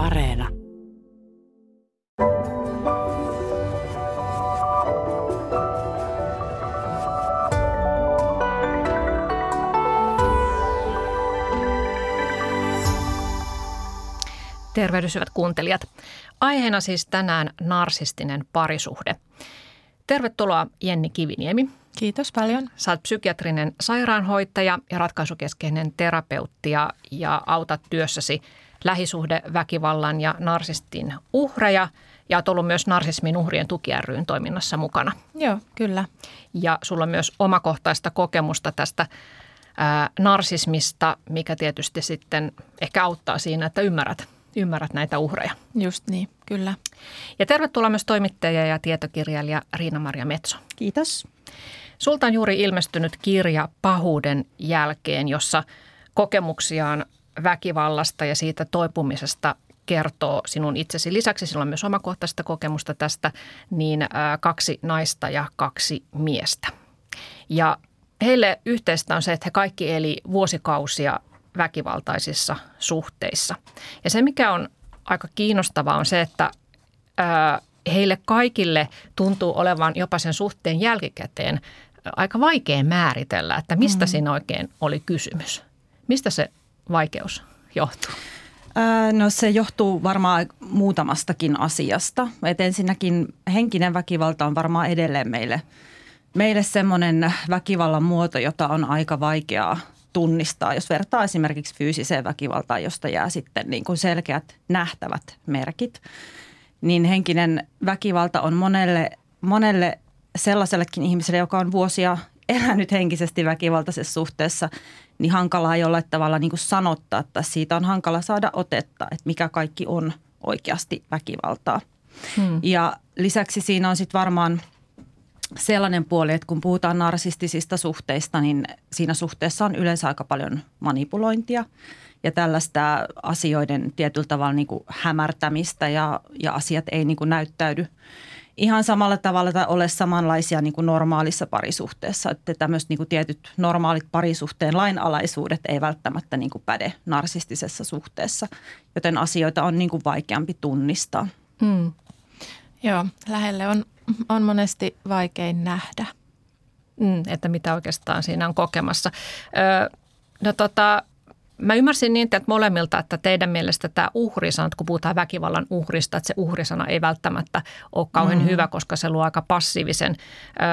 Areena. Tervehdys hyvät kuuntelijat. Aiheena siis tänään narsistinen parisuhde. Tervetuloa Jenni Kiviniemi. Kiitos paljon. Sä oot psykiatrinen sairaanhoitaja ja ratkaisukeskeinen terapeutti ja, ja autat työssäsi lähisuhdeväkivallan ja narsistin uhreja ja oot ollut myös narsismin uhrien tuki ryn toiminnassa mukana. Joo, kyllä. Ja sulla on myös omakohtaista kokemusta tästä ää, narsismista, mikä tietysti sitten ehkä auttaa siinä, että ymmärrät, ymmärrät näitä uhreja. Just niin, kyllä. Ja tervetuloa myös toimittaja ja tietokirjailija Riina-Maria Metso. Kiitos. Sulta on juuri ilmestynyt kirja Pahuuden jälkeen, jossa kokemuksiaan väkivallasta ja siitä toipumisesta kertoo sinun itsesi. Lisäksi sinulla on myös omakohtaista kokemusta tästä, niin kaksi naista ja kaksi miestä. Ja heille yhteistä on se, että he kaikki eli vuosikausia väkivaltaisissa suhteissa. Ja se, mikä on aika kiinnostavaa, on se, että heille kaikille tuntuu olevan jopa sen suhteen jälkikäteen aika vaikea määritellä, että mistä mm. siinä oikein oli kysymys. Mistä se vaikeus johtuu? No se johtuu varmaan muutamastakin asiasta. Et ensinnäkin henkinen väkivalta on varmaan edelleen meille, meille semmoinen väkivallan muoto, jota on aika vaikeaa tunnistaa, jos vertaa esimerkiksi fyysiseen väkivaltaan, josta jää sitten niin kuin selkeät nähtävät merkit. Niin henkinen väkivalta on monelle, monelle sellaisellekin ihmiselle, joka on vuosia elänyt henkisesti väkivaltaisessa suhteessa, niin hankalaa jollain tavalla niin kuin sanottaa, että siitä on hankala saada otetta, että mikä kaikki on oikeasti väkivaltaa. Hmm. Ja lisäksi siinä on sitten varmaan sellainen puoli, että kun puhutaan narsistisista suhteista, niin siinä suhteessa on yleensä aika paljon manipulointia ja tällaista asioiden tietyllä tavalla niin kuin hämärtämistä ja, ja asiat ei niin kuin näyttäydy – ihan samalla tavalla tai ole samanlaisia niin kuin normaalissa parisuhteessa. Että tämmöiset niin kuin tietyt normaalit parisuhteen lainalaisuudet ei välttämättä niin kuin päde narsistisessa suhteessa, joten asioita on niin kuin vaikeampi tunnistaa. Hmm. Joo, lähelle on, on monesti vaikein nähdä. Mm, että mitä oikeastaan siinä on kokemassa. Öö, no tota, Mä ymmärsin niin, että molemmilta, että teidän mielestä tämä uhrisana, kun puhutaan väkivallan uhrista, että se uhrisana ei välttämättä ole kauhean mm. hyvä, koska se luo aika passiivisen ö,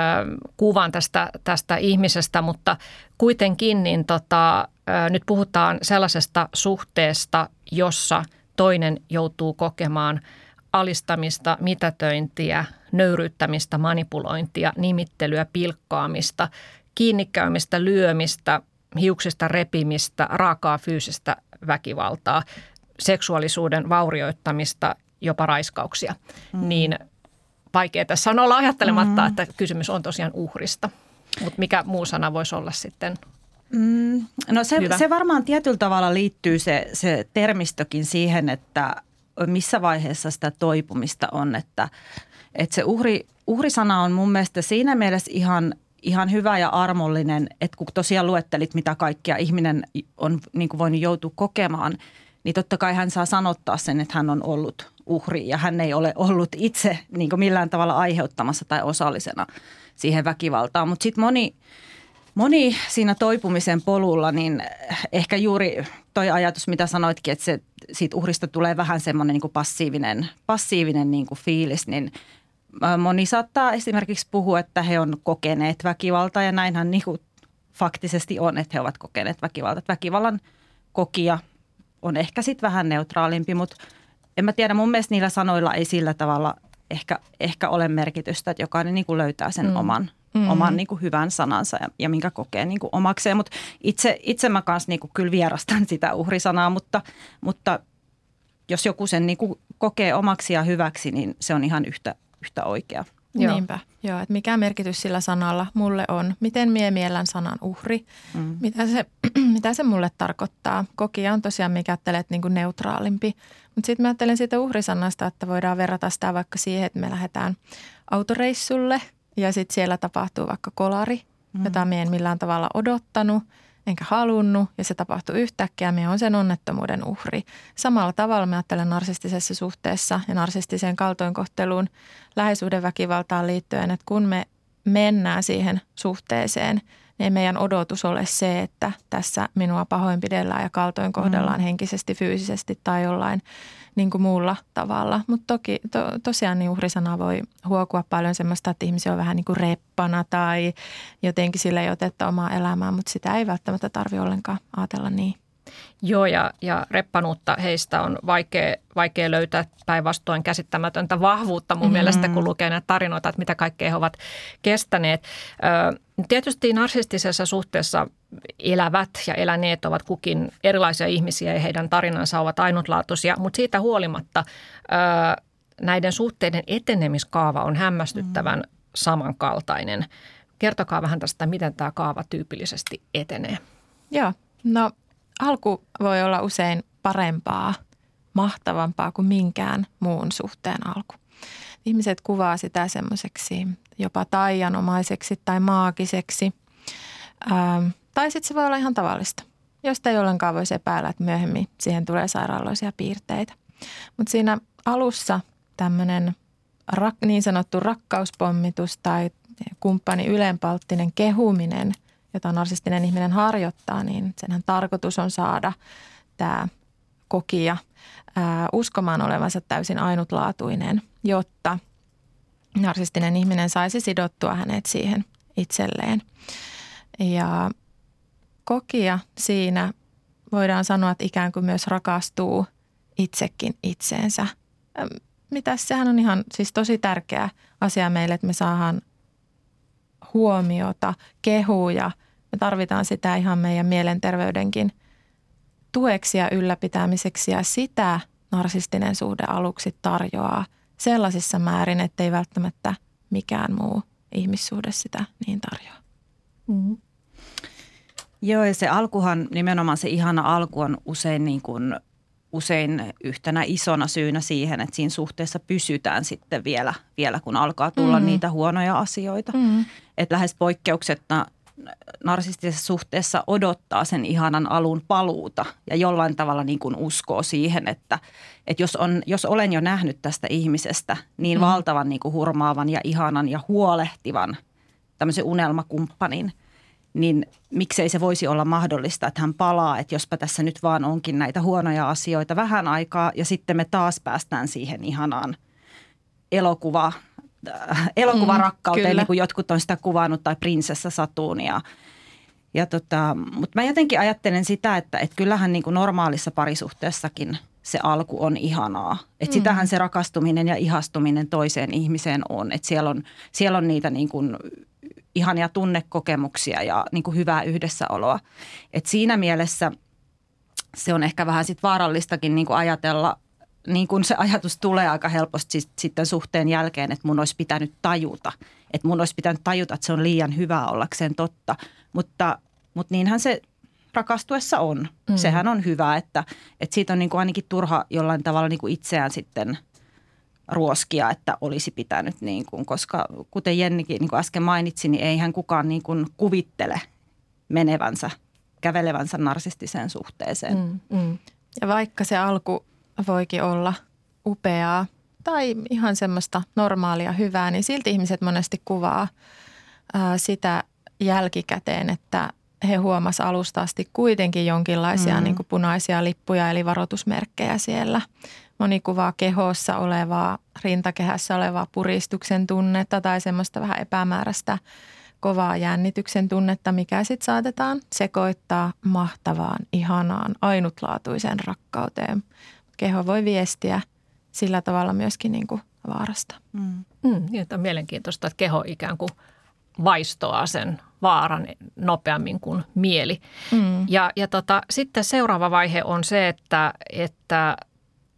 kuvan tästä, tästä ihmisestä, mutta kuitenkin niin tota, ö, nyt puhutaan sellaisesta suhteesta, jossa toinen joutuu kokemaan alistamista, mitätöintiä, nöyryyttämistä, manipulointia, nimittelyä, pilkkaamista, kiinnikäymistä, lyömistä – hiuksista repimistä, raakaa fyysistä väkivaltaa, seksuaalisuuden vaurioittamista, jopa raiskauksia, mm. niin vaikea tässä on olla ajattelematta, mm. että kysymys on tosiaan uhrista. Mutta mikä muu sana voisi olla sitten mm. No se, se varmaan tietyllä tavalla liittyy se, se termistökin siihen, että missä vaiheessa sitä toipumista on, että, että se uhri, uhrisana on mun mielestä siinä mielessä ihan – ihan hyvä ja armollinen, että kun tosiaan luettelit, mitä kaikkea ihminen on niin kuin voinut joutua kokemaan, niin totta kai hän saa sanottaa sen, että hän on ollut uhri ja hän ei ole ollut itse niin kuin millään tavalla aiheuttamassa tai osallisena siihen väkivaltaan. Mutta sitten moni, moni siinä toipumisen polulla, niin ehkä juuri toi ajatus, mitä sanoitkin, että se, siitä uhrista tulee vähän semmoinen niin passiivinen, passiivinen niin kuin fiilis, niin – moni saattaa esimerkiksi puhua, että he on kokeneet väkivaltaa ja näinhän niin kuin faktisesti on, että he ovat kokeneet väkivaltaa. Väkivallan kokija on ehkä sitten vähän neutraalimpi, mutta en mä tiedä, mun mielestä niillä sanoilla ei sillä tavalla ehkä, ehkä ole merkitystä, että jokainen niin kuin löytää sen mm. oman, mm. oman niin kuin hyvän sanansa ja, ja minkä kokee niin kuin omakseen. Mutta itse, itse mä kanssa niin kuin kyllä vierastan sitä uhrisanaa, mutta, mutta jos joku sen niin kuin kokee omaksi ja hyväksi, niin se on ihan yhtä, yhtä oikea. Joo. Niinpä, joo, että mikä merkitys sillä sanalla mulle on, miten mie miellän sanan uhri, mm. mitä, se, mitä se mulle tarkoittaa. Kokija on tosiaan, mikä ajattelee, että niin kuin neutraalimpi, mutta sitten mä ajattelen siitä uhrisanasta, että voidaan verrata sitä vaikka siihen, että me lähdetään autoreissulle ja sitten siellä tapahtuu vaikka kolari, mm. jota me en millään tavalla odottanut. Enkä halunnut ja se tapahtui yhtäkkiä, minä olen sen onnettomuuden uhri. Samalla tavalla mä ajattelen narsistisessa suhteessa ja narsistiseen kaltoinkohteluun läheisyydenväkivaltaan liittyen, että kun me mennään siihen suhteeseen, niin ei meidän odotus ole se, että tässä minua pahoinpidellään ja kaltoin kohdellaan mm. henkisesti, fyysisesti tai jollain niin kuin muulla tavalla. Mutta toki to, tosiaan niin uhrisana voi huokua paljon semmoista, että ihmisiä on vähän niin kuin reppana tai jotenkin sille ei otetta omaa elämää, mutta sitä ei välttämättä tarvitse ollenkaan ajatella niin. Joo, ja, ja reppanuutta heistä on vaikea, vaikea löytää päinvastoin käsittämätöntä vahvuutta mun mm-hmm. mielestä, kun lukee näitä tarinoita, että mitä kaikkea he ovat kestäneet. Ö, tietysti narsistisessa suhteessa elävät ja eläneet ovat kukin erilaisia ihmisiä ja heidän tarinansa ovat ainutlaatuisia, mutta siitä huolimatta ö, näiden suhteiden etenemiskaava on hämmästyttävän mm. samankaltainen. Kertokaa vähän tästä, miten tämä kaava tyypillisesti etenee. Joo, no alku voi olla usein parempaa, mahtavampaa kuin minkään muun suhteen alku. Ihmiset kuvaa sitä semmoiseksi jopa taianomaiseksi tai maagiseksi. Ähm, tai sitten se voi olla ihan tavallista, josta ei ollenkaan voisi epäillä, että myöhemmin siihen tulee sairaaloisia piirteitä. Mutta siinä alussa tämmöinen rak, niin sanottu rakkauspommitus tai kumppani ylenpalttinen kehuminen – jota narsistinen ihminen harjoittaa, niin senhän tarkoitus on saada tämä kokija ää, uskomaan olevansa täysin ainutlaatuinen, jotta narsistinen ihminen saisi sidottua hänet siihen itselleen. Ja kokija siinä voidaan sanoa, että ikään kuin myös rakastuu itsekin itseensä. Mitä sehän on ihan siis tosi tärkeä asia meille, että me saadaan huomiota, kehuja – me tarvitaan sitä ihan meidän mielenterveydenkin tueksi ja ylläpitämiseksi ja sitä narsistinen suhde aluksi tarjoaa sellaisissa määrin, ettei välttämättä mikään muu ihmissuhde sitä niin tarjoa. Mm-hmm. Joo, ja se alkuhan, nimenomaan se ihana alku on usein, niin kuin, usein yhtenä isona syynä siihen, että siinä suhteessa pysytään sitten vielä, vielä kun alkaa tulla mm-hmm. niitä huonoja asioita. Mm-hmm. Että lähes poikkeuksetta narsistisessa suhteessa odottaa sen ihanan alun paluuta ja jollain tavalla niin kuin uskoo siihen, että, että jos, on, jos olen jo nähnyt tästä ihmisestä niin mm. valtavan niin kuin hurmaavan ja ihanan ja huolehtivan tämmöisen unelmakumppanin, niin miksei se voisi olla mahdollista, että hän palaa, että jospa tässä nyt vaan onkin näitä huonoja asioita vähän aikaa ja sitten me taas päästään siihen ihanaan elokuva Äh, elokuvarakkauteen, mm, niin kuin jotkut on sitä kuvannut, tai prinsessa Satuun. Ja, ja tota, mutta mä jotenkin ajattelen sitä, että, että kyllähän niin kuin normaalissa parisuhteessakin se alku on ihanaa. Että mm. sitähän se rakastuminen ja ihastuminen toiseen ihmiseen on. Että siellä on, siellä on niitä niin kuin ihania tunnekokemuksia ja niin kuin hyvää yhdessäoloa. että siinä mielessä se on ehkä vähän sit vaarallistakin niin kuin ajatella niin kuin se ajatus tulee aika helposti sitten suhteen jälkeen, että mun olisi pitänyt tajuta. Että mun olisi pitänyt tajuta, että se on liian hyvä ollakseen totta. Mutta, mutta niinhän se rakastuessa on. Mm. Sehän on hyvä, että, että siitä on niin kuin ainakin turha jollain tavalla niin kuin itseään sitten ruoskia, että olisi pitänyt, niin kuin, koska kuten Jennikin niin kuin äsken mainitsi, niin eihän kukaan niin kuin kuvittele menevänsä, kävelevänsä narsistiseen suhteeseen. Mm, mm. Ja vaikka se alku voikin olla upeaa tai ihan semmoista normaalia hyvää, niin silti ihmiset monesti kuvaa ää, sitä jälkikäteen, että he huomasivat alusta asti kuitenkin jonkinlaisia mm. niin kuin punaisia lippuja eli varoitusmerkkejä siellä. Moni kuvaa kehossa olevaa, rintakehässä olevaa puristuksen tunnetta tai semmoista vähän epämääräistä kovaa jännityksen tunnetta, mikä sitten saatetaan sekoittaa mahtavaan, ihanaan, ainutlaatuiseen rakkauteen – keho voi viestiä sillä tavalla myöskin niin kuin vaarasta. Mm. Mm, niin, on mielenkiintoista, että keho ikään kuin vaistoaa sen vaaran nopeammin kuin mieli. Mm. Ja, ja tota, sitten seuraava vaihe on se, että, että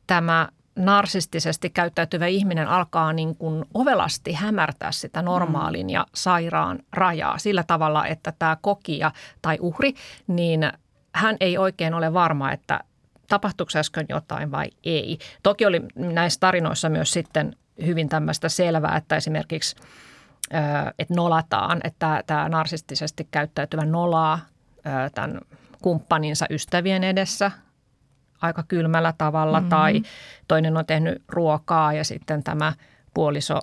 tämä narsistisesti käyttäytyvä ihminen alkaa niin kuin ovelasti hämärtää sitä normaalin mm. ja sairaan rajaa sillä tavalla, että tämä kokija tai uhri, niin hän ei oikein ole varma, että tapahtuiko äsken jotain vai ei. Toki oli näissä tarinoissa myös sitten hyvin tämmöistä selvää, että esimerkiksi että nolataan, että tämä narsistisesti käyttäytyvä nolaa tämän kumppaninsa ystävien edessä aika kylmällä tavalla mm-hmm. tai toinen on tehnyt ruokaa ja sitten tämä puoliso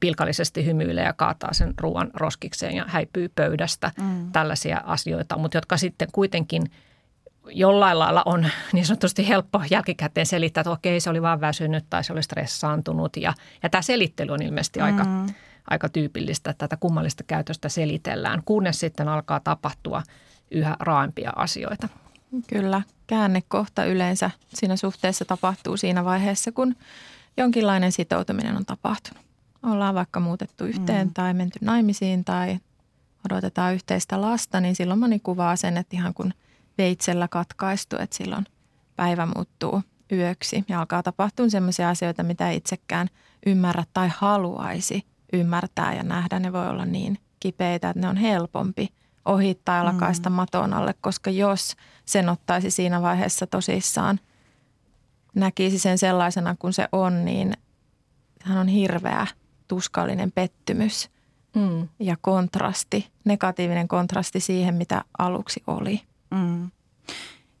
pilkallisesti hymyilee ja kaataa sen ruoan roskikseen ja häipyy pöydästä. Mm. Tällaisia asioita, mutta jotka sitten kuitenkin jollain lailla on niin sanotusti helppo jälkikäteen selittää, että okei se oli vaan väsynyt tai se oli stressaantunut. Ja, ja tämä selittely on ilmeisesti mm. Aika, tyypillistä, että tätä kummallista käytöstä selitellään, kunnes sitten alkaa tapahtua yhä raaempia asioita. Kyllä, käännekohta yleensä siinä suhteessa tapahtuu siinä vaiheessa, kun jonkinlainen sitoutuminen on tapahtunut. Ollaan vaikka muutettu yhteen mm. tai menty naimisiin tai odotetaan yhteistä lasta, niin silloin moni kuvaa sen, että ihan kun veitsellä katkaistu, että silloin päivä muuttuu yöksi ja alkaa tapahtua sellaisia asioita, mitä itsekään ymmärrä tai haluaisi ymmärtää ja nähdä. Ne voi olla niin kipeitä, että ne on helpompi ohittaa ja lakaista mm. maton alle, koska jos sen ottaisi siinä vaiheessa tosissaan, näkisi sen sellaisena kuin se on, niin hän on hirveä tuskallinen pettymys mm. ja kontrasti, negatiivinen kontrasti siihen, mitä aluksi oli. Mm.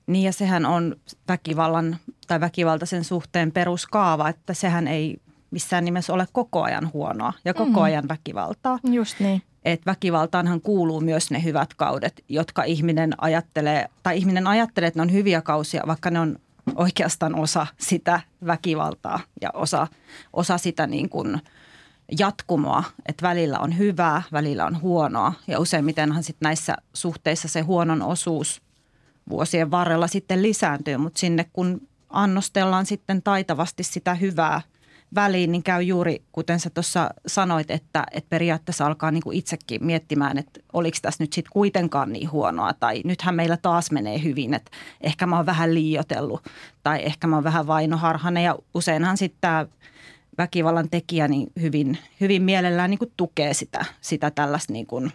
Niin ja sehän on väkivallan tai väkivaltaisen suhteen peruskaava, että sehän ei missään nimessä ole koko ajan huonoa ja koko mm. ajan väkivaltaa. Just niin että väkivaltaanhan kuuluu myös ne hyvät kaudet, jotka ihminen ajattelee, tai ihminen ajattelee, että ne on hyviä kausia, vaikka ne on oikeastaan osa sitä väkivaltaa ja osa, osa sitä niin kuin jatkumoa, että välillä on hyvää, välillä on huonoa ja useimmitenhan sitten näissä suhteissa se huonon osuus vuosien varrella sitten lisääntyy, mutta sinne kun annostellaan sitten taitavasti sitä hyvää – väliin, niin käy juuri, kuten sä tuossa sanoit, että, että periaatteessa alkaa niin kuin itsekin miettimään, että oliko tässä nyt sitten kuitenkaan niin huonoa tai nythän meillä taas menee hyvin, että ehkä mä oon vähän liiotellut tai ehkä mä oon vähän vainoharhainen ja useinhan sitten tämä väkivallan tekijä niin hyvin, hyvin mielellään niin kuin tukee sitä, sitä tällaista niin kuin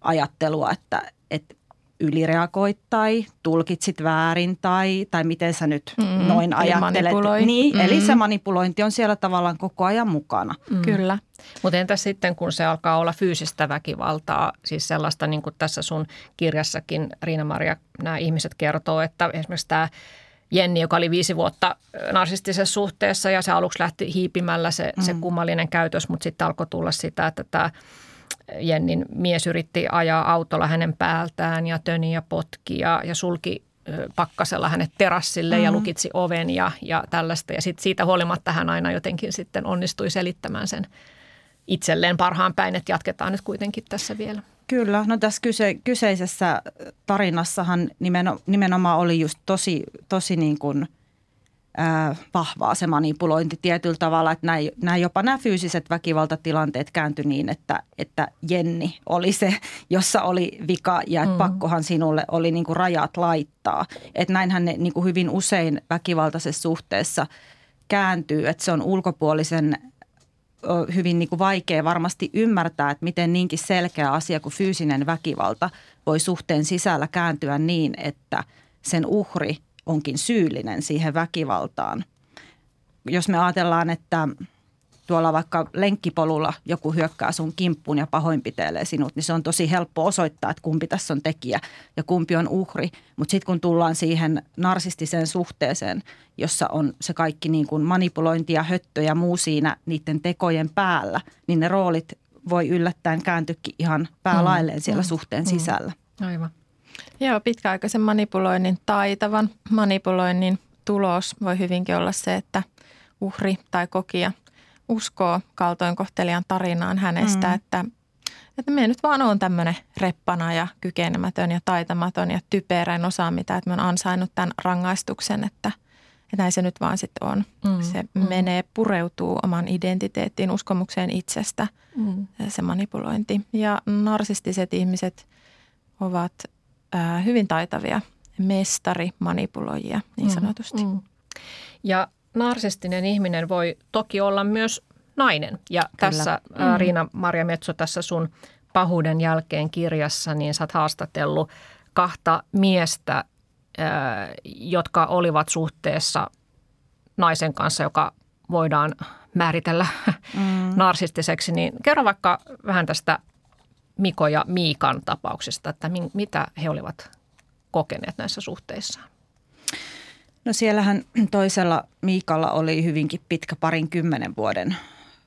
ajattelua, että, että ylireagoit tai tulkitsit väärin tai, tai miten sä nyt mm, noin ajattelet. Niin, mm. Eli se manipulointi on siellä tavallaan koko ajan mukana. Mm. Kyllä. Mutta entä sitten, kun se alkaa olla fyysistä väkivaltaa, siis sellaista niin kuin tässä sun kirjassakin Riina-Maria, nämä ihmiset kertoo, että esimerkiksi tämä Jenni, joka oli viisi vuotta narsistisessa suhteessa ja se aluksi lähti hiipimällä se, mm. se kummallinen käytös, mutta sitten alkoi tulla sitä, että tämä – Jennin mies yritti ajaa autolla hänen päältään ja töni ja potki ja, ja sulki pakkasella hänet terassille mm-hmm. ja lukitsi oven ja, ja tällaista. Ja sit siitä huolimatta hän aina jotenkin sitten onnistui selittämään sen itselleen parhaan päin, että jatketaan nyt kuitenkin tässä vielä. Kyllä, no tässä kyse, kyseisessä tarinassahan nimenomaan oli just tosi, tosi niin kuin – vahvaa se manipulointi tietyllä tavalla, että nämä, nämä jopa nämä fyysiset väkivaltatilanteet kääntyi niin, että, että Jenni oli se, jossa oli vika ja että mm. pakkohan sinulle oli niin kuin rajat laittaa. Että näinhän ne niin kuin hyvin usein väkivaltaisessa suhteessa kääntyy, että se on ulkopuolisen hyvin niin kuin vaikea varmasti ymmärtää, että miten niinkin selkeä asia kuin fyysinen väkivalta voi suhteen sisällä kääntyä niin, että sen uhri – onkin syyllinen siihen väkivaltaan. Jos me ajatellaan, että tuolla vaikka lenkkipolulla joku hyökkää sun kimppuun ja pahoinpitelee sinut, niin se on tosi helppo osoittaa, että kumpi tässä on tekijä ja kumpi on uhri. Mutta sitten kun tullaan siihen narsistiseen suhteeseen, jossa on se kaikki niin kuin manipulointi ja höttö ja muu siinä niiden tekojen päällä, niin ne roolit voi yllättäen kääntyäkin ihan päälailleen siellä mm. suhteen mm. sisällä. Aivan. Joo, pitkäaikaisen manipuloinnin, taitavan manipuloinnin tulos voi hyvinkin olla se, että uhri tai kokija uskoo kaltoinkohtelijan tarinaan hänestä, mm. että, että me nyt vaan on tämmöinen reppana ja kykenemätön ja taitamaton ja typerä, en osaa mitä, että mä oon ansainnut tämän rangaistuksen, että, että näin se nyt vaan sitten on. Mm. Se mm. menee, pureutuu oman identiteettiin, uskomukseen itsestä, mm. se manipulointi. Ja narsistiset ihmiset ovat ää, hyvin taitavia mestarimanipuloijia niin mm, sanotusti. Mm, mm. Ja narsistinen ihminen voi toki olla myös nainen. Ja Kyllä. tässä mm. Riina-Maria Metso tässä sun pahuuden jälkeen kirjassa, niin sä oot haastatellut kahta miestä, jotka olivat suhteessa naisen kanssa, joka voidaan määritellä mm. narsistiseksi. Niin kerro vaikka vähän tästä Miko ja Miikan tapauksista, että mitä he olivat kokeneet näissä suhteissa? No siellähän toisella Miikalla oli hyvinkin pitkä parin kymmenen vuoden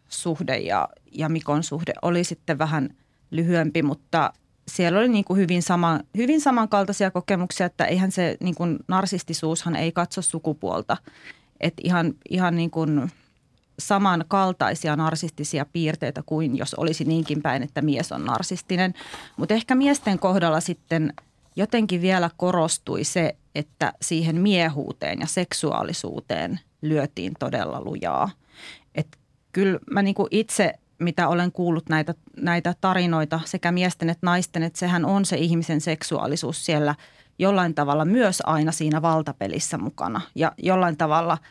suhde ja, ja Mikon suhde oli sitten vähän lyhyempi, mutta siellä oli niin kuin hyvin, sama, hyvin samankaltaisia kokemuksia, että eihän se niin kuin narsistisuushan ei katso sukupuolta. Että ihan, ihan niin kuin samankaltaisia narsistisia piirteitä kuin jos olisi niinkin päin, että mies on narsistinen. Mutta ehkä miesten kohdalla sitten jotenkin vielä korostui se, että siihen miehuuteen ja seksuaalisuuteen lyötiin todella lujaa. Et kyllä mä niinku itse, mitä olen kuullut näitä, näitä tarinoita sekä miesten että naisten, että sehän on se ihmisen seksuaalisuus siellä jollain tavalla myös aina siinä valtapelissä mukana. Ja jollain tavalla –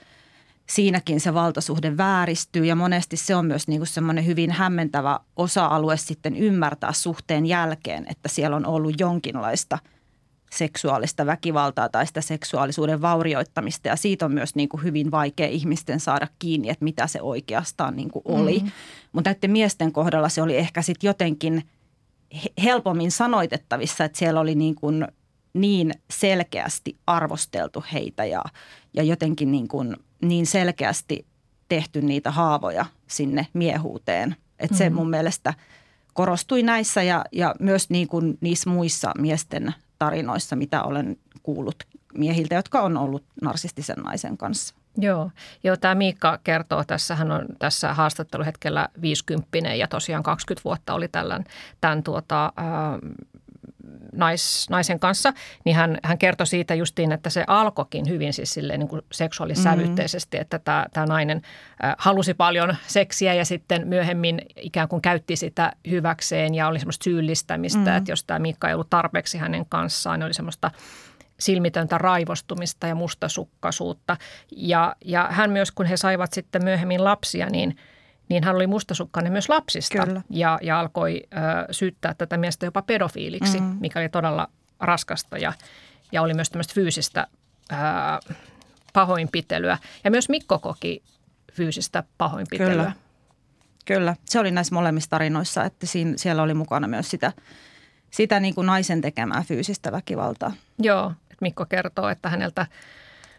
siinäkin se valtasuhde vääristyy ja monesti se on myös niin kuin semmoinen hyvin hämmentävä osa-alue sitten ymmärtää suhteen jälkeen, että siellä on ollut jonkinlaista seksuaalista väkivaltaa tai sitä seksuaalisuuden vaurioittamista ja siitä on myös niin kuin hyvin vaikea ihmisten saada kiinni, että mitä se oikeastaan niin kuin oli. Mm-hmm. Mutta näiden miesten kohdalla se oli ehkä sitten jotenkin helpommin sanoitettavissa, että siellä oli niin kuin niin selkeästi arvosteltu heitä ja, ja jotenkin niin kuin – niin selkeästi tehty niitä haavoja sinne miehuuteen. Että mm-hmm. se mun mielestä korostui näissä ja, ja myös niin kuin niissä muissa miesten tarinoissa, mitä olen kuullut miehiltä, jotka on ollut narsistisen naisen kanssa. Joo, Joo tämä Miikka kertoo, tässä hän on tässä haastatteluhetkellä 50 ja tosiaan 20 vuotta oli tällän, tämän tuota, äh, nais, naisen kanssa, niin hän, hän kertoi siitä justiin, että se alkoikin hyvin siis silleen niin kuin seksuaalissävytteisesti, mm-hmm. että tämä, tämä nainen äh, halusi paljon seksiä ja sitten myöhemmin ikään kuin käytti sitä hyväkseen ja oli semmoista syyllistämistä, mm-hmm. että jos tämä Miikka ei ollut tarpeeksi hänen kanssaan, niin oli semmoista silmitöntä raivostumista ja mustasukkaisuutta. Ja, ja hän myös, kun he saivat sitten myöhemmin lapsia, niin – niin hän oli mustasukkainen myös lapsista Kyllä. Ja, ja alkoi ö, syyttää tätä miestä jopa pedofiiliksi, mm. mikä oli todella raskasta ja, ja oli myös tämmöistä fyysistä ö, pahoinpitelyä. Ja myös Mikko koki fyysistä pahoinpitelyä. Kyllä. Kyllä, se oli näissä molemmissa tarinoissa, että siinä, siellä oli mukana myös sitä, sitä niin kuin naisen tekemää fyysistä väkivaltaa. Joo, että Mikko kertoo, että häneltä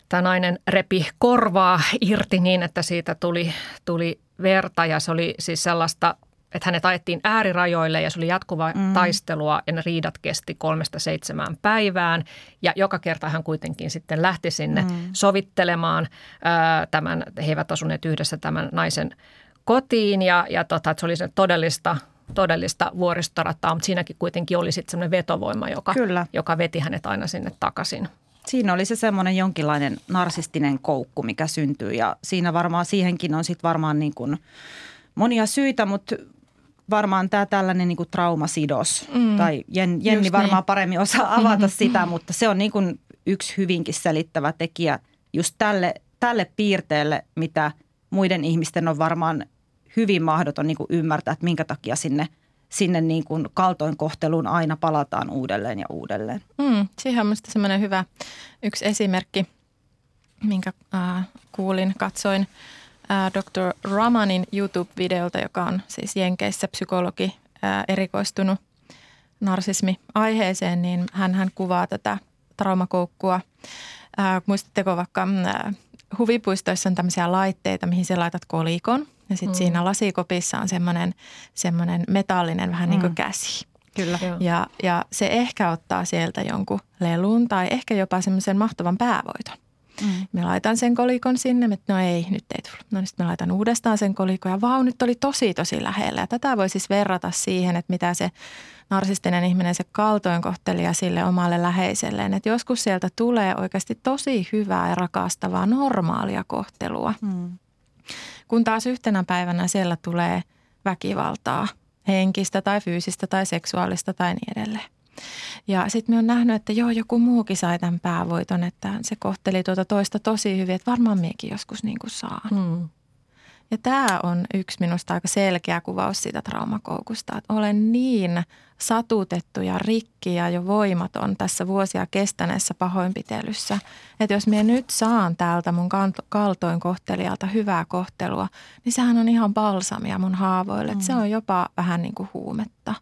tämä nainen repi korvaa irti niin, että siitä tuli, tuli verta ja se oli siis sellaista, että hänet ajettiin äärirajoille ja se oli jatkuvaa mm. taistelua ja ne riidat kesti kolmesta seitsemään päivään. Ja joka kerta hän kuitenkin sitten lähti sinne mm. sovittelemaan ää, tämän, he eivät asuneet yhdessä tämän naisen kotiin ja, ja tota, että se oli se todellista todellista vuoristorataa, mutta siinäkin kuitenkin oli sitten semmoinen vetovoima, joka, Kyllä. joka veti hänet aina sinne takaisin. Siinä oli se semmoinen jonkinlainen narsistinen koukku, mikä syntyy ja siinä varmaan siihenkin on sitten varmaan niin kuin monia syitä, mutta varmaan tämä tällainen niin kuin traumasidos mm. tai Jen, Jenni Just varmaan niin. paremmin osaa avata sitä, mutta se on niin kuin yksi hyvinkin selittävä tekijä just tälle, tälle piirteelle, mitä muiden ihmisten on varmaan hyvin mahdoton niin kuin ymmärtää, että minkä takia sinne – sinne niin kuin kaltoinkohteluun aina palataan uudelleen ja uudelleen. Mm, siihen on minusta semmoinen hyvä yksi esimerkki, minkä äh, kuulin, katsoin äh, Dr. Ramanin YouTube-videolta, joka on siis Jenkeissä psykologi äh, erikoistunut narsismi-aiheeseen, niin hän, hän kuvaa tätä traumakoukkua. Äh, muistatteko vaikka äh, huvipuistoissa on tämmöisiä laitteita, mihin sä laitat kolikon – ja sitten mm. siinä lasikopissa on semmoinen, semmoinen metallinen vähän mm. niin kuin käsi. Kyllä. Ja, ja se ehkä ottaa sieltä jonkun lelun tai ehkä jopa semmoisen mahtavan päävoiton. Mm. Mä laitan sen kolikon sinne, että no ei, nyt ei tullut. No niin sitten mä laitan uudestaan sen kolikon ja vau, nyt oli tosi tosi lähellä. Ja tätä voi siis verrata siihen, että mitä se narsistinen ihminen se kaltoinkohtelija sille omalle läheiselleen. Että joskus sieltä tulee oikeasti tosi hyvää ja rakastavaa normaalia kohtelua. Mm. Kun taas yhtenä päivänä siellä tulee väkivaltaa, henkistä tai fyysistä tai seksuaalista tai niin edelleen. Ja sitten me on nähnyt, että joo, joku muukin sai tämän päävoiton, että se kohteli tuota toista tosi hyvin, että varmaan miekin joskus niin kuin saan. Hmm. Ja tämä on yksi minusta aika selkeä kuvaus siitä traumakoukusta, että olen niin satutettu ja rikki ja jo voimaton tässä vuosia kestäneessä pahoinpitelyssä, että jos minä nyt saan täältä mun kaltoin kohtelijalta hyvää kohtelua, niin sehän on ihan balsamia mun haavoille. Mm. Se on jopa vähän niin kuin huumetta.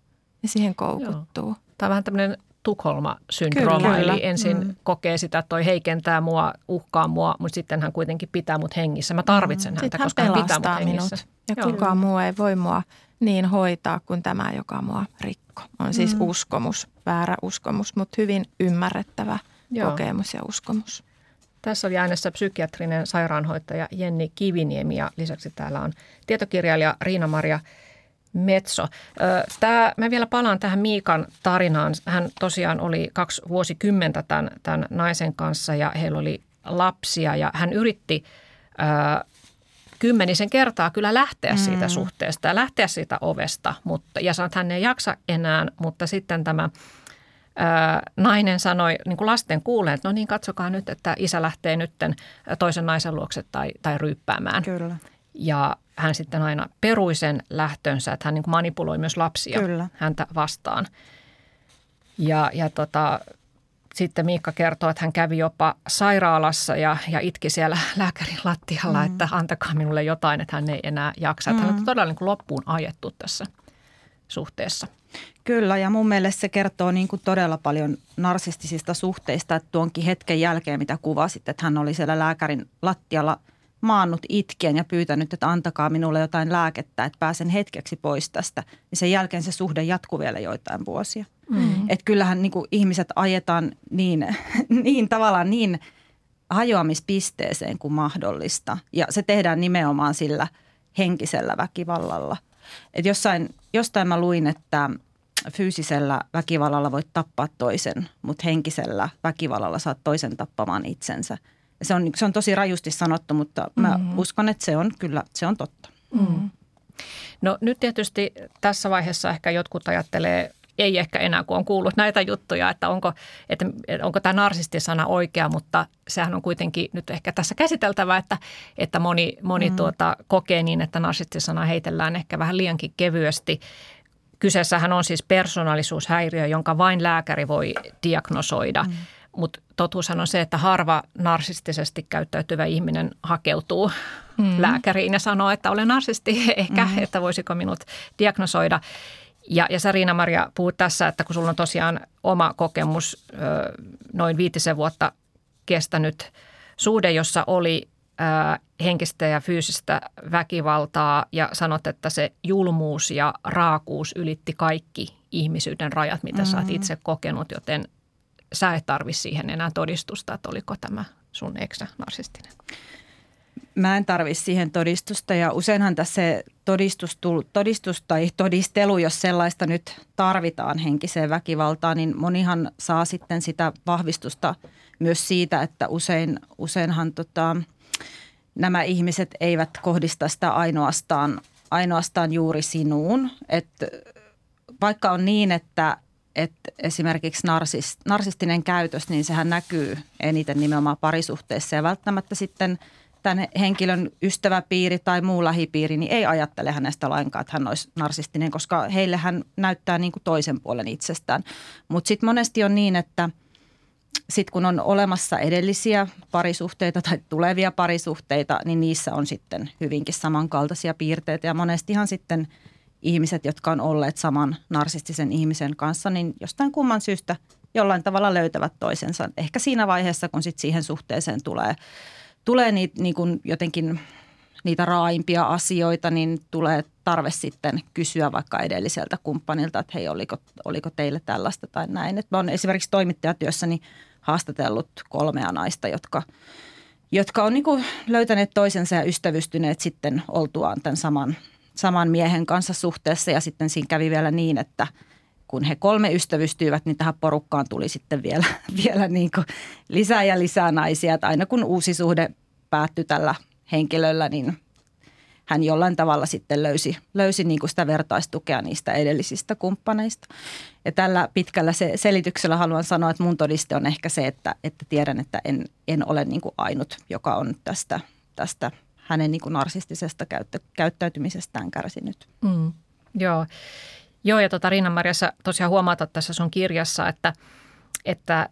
ja siihen koukuttuu. Joo. Tämä on vähän tämmöinen Tukholma-syndrooma, kyllä, eli ensin mm. kokee sitä, että toi heikentää mua, uhkaa mua, mutta sitten hän kuitenkin pitää mut hengissä. Mä tarvitsen mm. häntä, hän koska hän pitää mut hengissä. Minut. Ja Joo. kukaan muu ei voi mua niin hoitaa kuin tämä, joka mua rikko. On siis mm. uskomus, väärä uskomus, mutta hyvin ymmärrettävä Joo. kokemus ja uskomus. Tässä oli äänessä psykiatrinen sairaanhoitaja Jenni Kiviniemi ja lisäksi täällä on tietokirjailija Riina-Maria Metso. Tämä, mä vielä palaan tähän Miikan tarinaan. Hän tosiaan oli kaksi vuosikymmentä tämän, tämän naisen kanssa ja heillä oli lapsia ja hän yritti kymmenisen kertaa kyllä lähteä mm. siitä suhteesta ja lähteä siitä ovesta, mutta, ja sanoi, että hän ei jaksa enää, mutta sitten tämä ää, nainen sanoi niin kuin lasten kuuleen, että no niin, katsokaa nyt, että isä lähtee nytten toisen naisen luokse tai, tai ryyppäämään. Kyllä. Ja hän sitten aina perui sen lähtönsä, että hän niin manipuloi myös lapsia Kyllä. häntä vastaan. Ja, ja tota, sitten Miikka kertoo, että hän kävi jopa sairaalassa ja, ja itki siellä lääkärin lattialla, mm. että antakaa minulle jotain, että hän ei enää jaksa. Mm. hän on todella niin kuin loppuun ajettu tässä suhteessa. Kyllä, ja mun mielestä se kertoo niin kuin todella paljon narsistisista suhteista, että tuonkin hetken jälkeen, mitä kuvasit, että hän oli siellä lääkärin lattialla maannut itkien ja pyytänyt, että antakaa minulle jotain lääkettä, että pääsen hetkeksi pois tästä. Ja sen jälkeen se suhde jatkuu vielä joitain vuosia. Mm. Että kyllähän niin kuin ihmiset ajetaan niin, niin tavallaan niin hajoamispisteeseen kuin mahdollista. Ja se tehdään nimenomaan sillä henkisellä väkivallalla. Et jossain, jostain mä luin, että fyysisellä väkivallalla voit tappaa toisen, mutta henkisellä väkivallalla saat toisen tappamaan itsensä. Se on, se on tosi rajusti sanottu, mutta mä mm-hmm. uskon, että se on kyllä, se on totta. Mm. No nyt tietysti tässä vaiheessa ehkä jotkut ajattelee ei ehkä enää, kun on kuullut näitä juttuja, että onko, että onko tämä narsistisana oikea, mutta sehän on kuitenkin nyt ehkä tässä käsiteltävä, että, että moni, moni mm. tuota, kokee niin, että narsistisana heitellään ehkä vähän liiankin kevyesti. Kyseessähän on siis persoonallisuushäiriö, jonka vain lääkäri voi diagnosoida. Mm. Mutta totuushan on se, että harva narsistisesti käyttäytyvä ihminen hakeutuu mm. lääkäriin ja sanoo, että olen narsisti ehkä, mm. että voisiko minut diagnosoida. Ja, ja sä Riina-Maria puhut tässä, että kun sulla on tosiaan oma kokemus ö, noin viitisen vuotta kestänyt suhde, jossa oli ö, henkistä ja fyysistä väkivaltaa ja sanot, että se julmuus ja raakuus ylitti kaikki ihmisyyden rajat, mitä mm-hmm. sä oot mm-hmm. itse kokenut, joten sä et tarvi siihen enää todistusta, että oliko tämä sun eksä narsistinen. Mä en tarvi siihen todistusta ja useinhan tässä todistus, todistus tai todistelu, jos sellaista nyt tarvitaan henkiseen väkivaltaan, niin monihan saa sitten sitä vahvistusta myös siitä, että usein, useinhan tota, nämä ihmiset eivät kohdista sitä ainoastaan, ainoastaan juuri sinuun. Että vaikka on niin, että, että esimerkiksi narsist, narsistinen käytös, niin sehän näkyy eniten nimenomaan parisuhteessa ja välttämättä sitten – tämän henkilön ystäväpiiri tai muu lähipiiri niin ei ajattele hänestä lainkaan, että hän olisi narsistinen, koska heille hän näyttää niin kuin toisen puolen itsestään. Mutta sitten monesti on niin, että sitten kun on olemassa edellisiä parisuhteita tai tulevia parisuhteita, niin niissä on sitten hyvinkin samankaltaisia piirteitä. Ja monestihan sitten ihmiset, jotka on olleet saman narsistisen ihmisen kanssa, niin jostain kumman syystä jollain tavalla löytävät toisensa. Ehkä siinä vaiheessa, kun sitten siihen suhteeseen tulee – tulee niitä niin jotenkin niitä raaimpia asioita, niin tulee tarve sitten kysyä vaikka edelliseltä kumppanilta, että hei, oliko, oliko teille tällaista tai näin. Et mä olen esimerkiksi toimittajatyössäni haastatellut kolmea naista, jotka, jotka on niin löytäneet toisensa ja ystävystyneet sitten oltuaan tämän saman, saman miehen kanssa suhteessa. Ja sitten siinä kävi vielä niin, että kun he kolme ystävystyivät, niin tähän porukkaan tuli sitten vielä, vielä niin kuin lisää ja lisää naisia. Että aina kun uusi suhde päättyi tällä henkilöllä, niin hän jollain tavalla sitten löysi, löysi niin kuin sitä vertaistukea niistä edellisistä kumppaneista. Ja tällä pitkällä se, selityksellä haluan sanoa, että mun todiste on ehkä se, että, että tiedän, että en, en ole niin kuin ainut, joka on tästä, tästä hänen niin kuin narsistisesta käyttä, käyttäytymisestään kärsinyt. Mm, joo. Joo, ja tuota Riina-Marjassa tosiaan huomata tässä sun kirjassa, että, että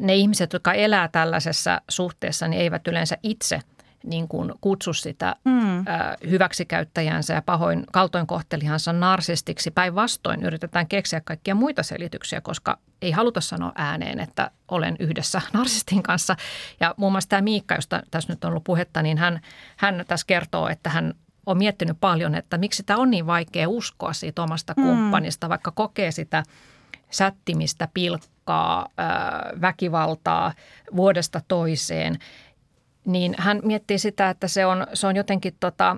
ne ihmiset, jotka elää tällaisessa suhteessa, niin eivät yleensä itse niin kuin kutsu sitä mm. ö, hyväksikäyttäjänsä ja pahoin kaltoinkohtelijansa narsistiksi. Päinvastoin yritetään keksiä kaikkia muita selityksiä, koska ei haluta sanoa ääneen, että olen yhdessä narsistin kanssa. Ja muun muassa tämä Miikka, josta tässä nyt on ollut puhetta, niin hän, hän tässä kertoo, että hän on miettinyt paljon, että miksi tämä on niin vaikea uskoa siitä omasta mm. kumppanista, vaikka kokee sitä sättimistä, pilkkaa, väkivaltaa vuodesta toiseen – niin hän miettii sitä, että se on, se on jotenkin tota,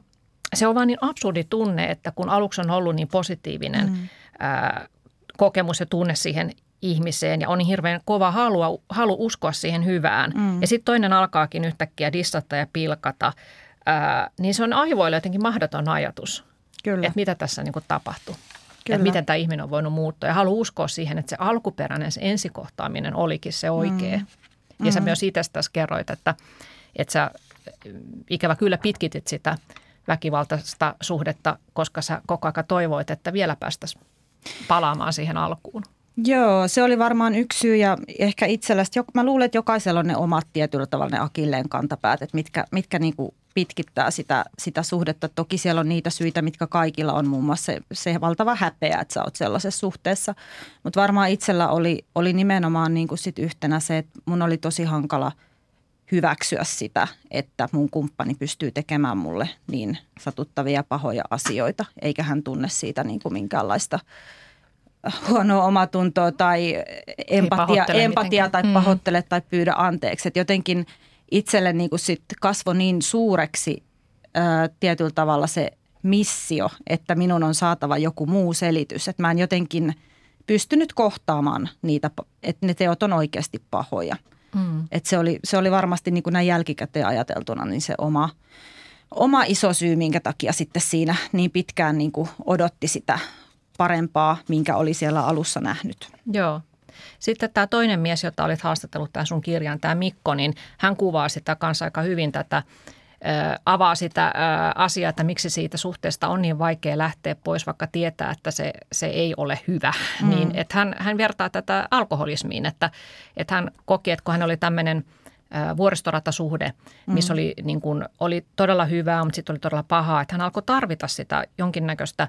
se on vaan niin absurdi tunne, että kun aluksi on ollut niin positiivinen mm. ää, kokemus ja tunne siihen ihmiseen ja on niin hirveän kova halu, halu uskoa siihen hyvään. Mm. Ja sitten toinen alkaakin yhtäkkiä dissata ja pilkata, ää, niin se on aivoille jotenkin mahdoton ajatus, Kyllä. että mitä tässä niin tapahtuu. Kyllä. Että miten tämä ihminen on voinut muuttua. Ja haluaa uskoa siihen, että se alkuperäinen, se ensikohtaaminen olikin se oikea. Mm. Ja sä mm. myös itse tässä kerroit, että – että sä ikävä kyllä pitkitit sitä väkivaltaista suhdetta, koska sä koko ajan toivoit, että vielä päästäisiin palaamaan siihen alkuun. Joo, se oli varmaan yksi syy ja ehkä itsellästi, mä luulen, että jokaisella on ne omat tietyllä tavalla ne akilleen kantapäät, että mitkä, mitkä niin kuin pitkittää sitä, sitä suhdetta. Toki siellä on niitä syitä, mitkä kaikilla on, muun muassa se, se valtava häpeä, että sä oot sellaisessa suhteessa. Mutta varmaan itsellä oli, oli nimenomaan niin kuin sit yhtenä se, että mun oli tosi hankala – hyväksyä sitä, että mun kumppani pystyy tekemään mulle niin satuttavia pahoja asioita, eikä hän tunne siitä niin kuin minkäänlaista huonoa omatuntoa tai empatia, empatia tai mm. pahoittele tai pyydä anteeksi. Et jotenkin itselle niin kuin sit kasvoi niin suureksi ää, tietyllä tavalla se missio, että minun on saatava joku muu selitys. Että mä en jotenkin pystynyt kohtaamaan niitä, että ne teot on oikeasti pahoja – Mm. Et se, oli, se oli varmasti niin kuin näin jälkikäteen ajateltuna niin se oma, oma iso syy, minkä takia sitten siinä niin pitkään niin kuin odotti sitä parempaa, minkä oli siellä alussa nähnyt. Joo. Sitten tämä toinen mies, jota olit haastatellut tämän sun kirjan, tämä Mikko, niin hän kuvaa sitä kanssa aika hyvin tätä avaa sitä asiaa, että miksi siitä suhteesta on niin vaikea lähteä pois, vaikka tietää, että se, se ei ole hyvä. Mm. Niin, että hän, hän vertaa tätä alkoholismiin, että, että hän koki, että kun hän oli tämmöinen vuoristoratasuhde, missä mm. oli, niin kuin, oli todella hyvää, mutta sitten oli todella pahaa, että hän alkoi tarvita sitä jonkinnäköistä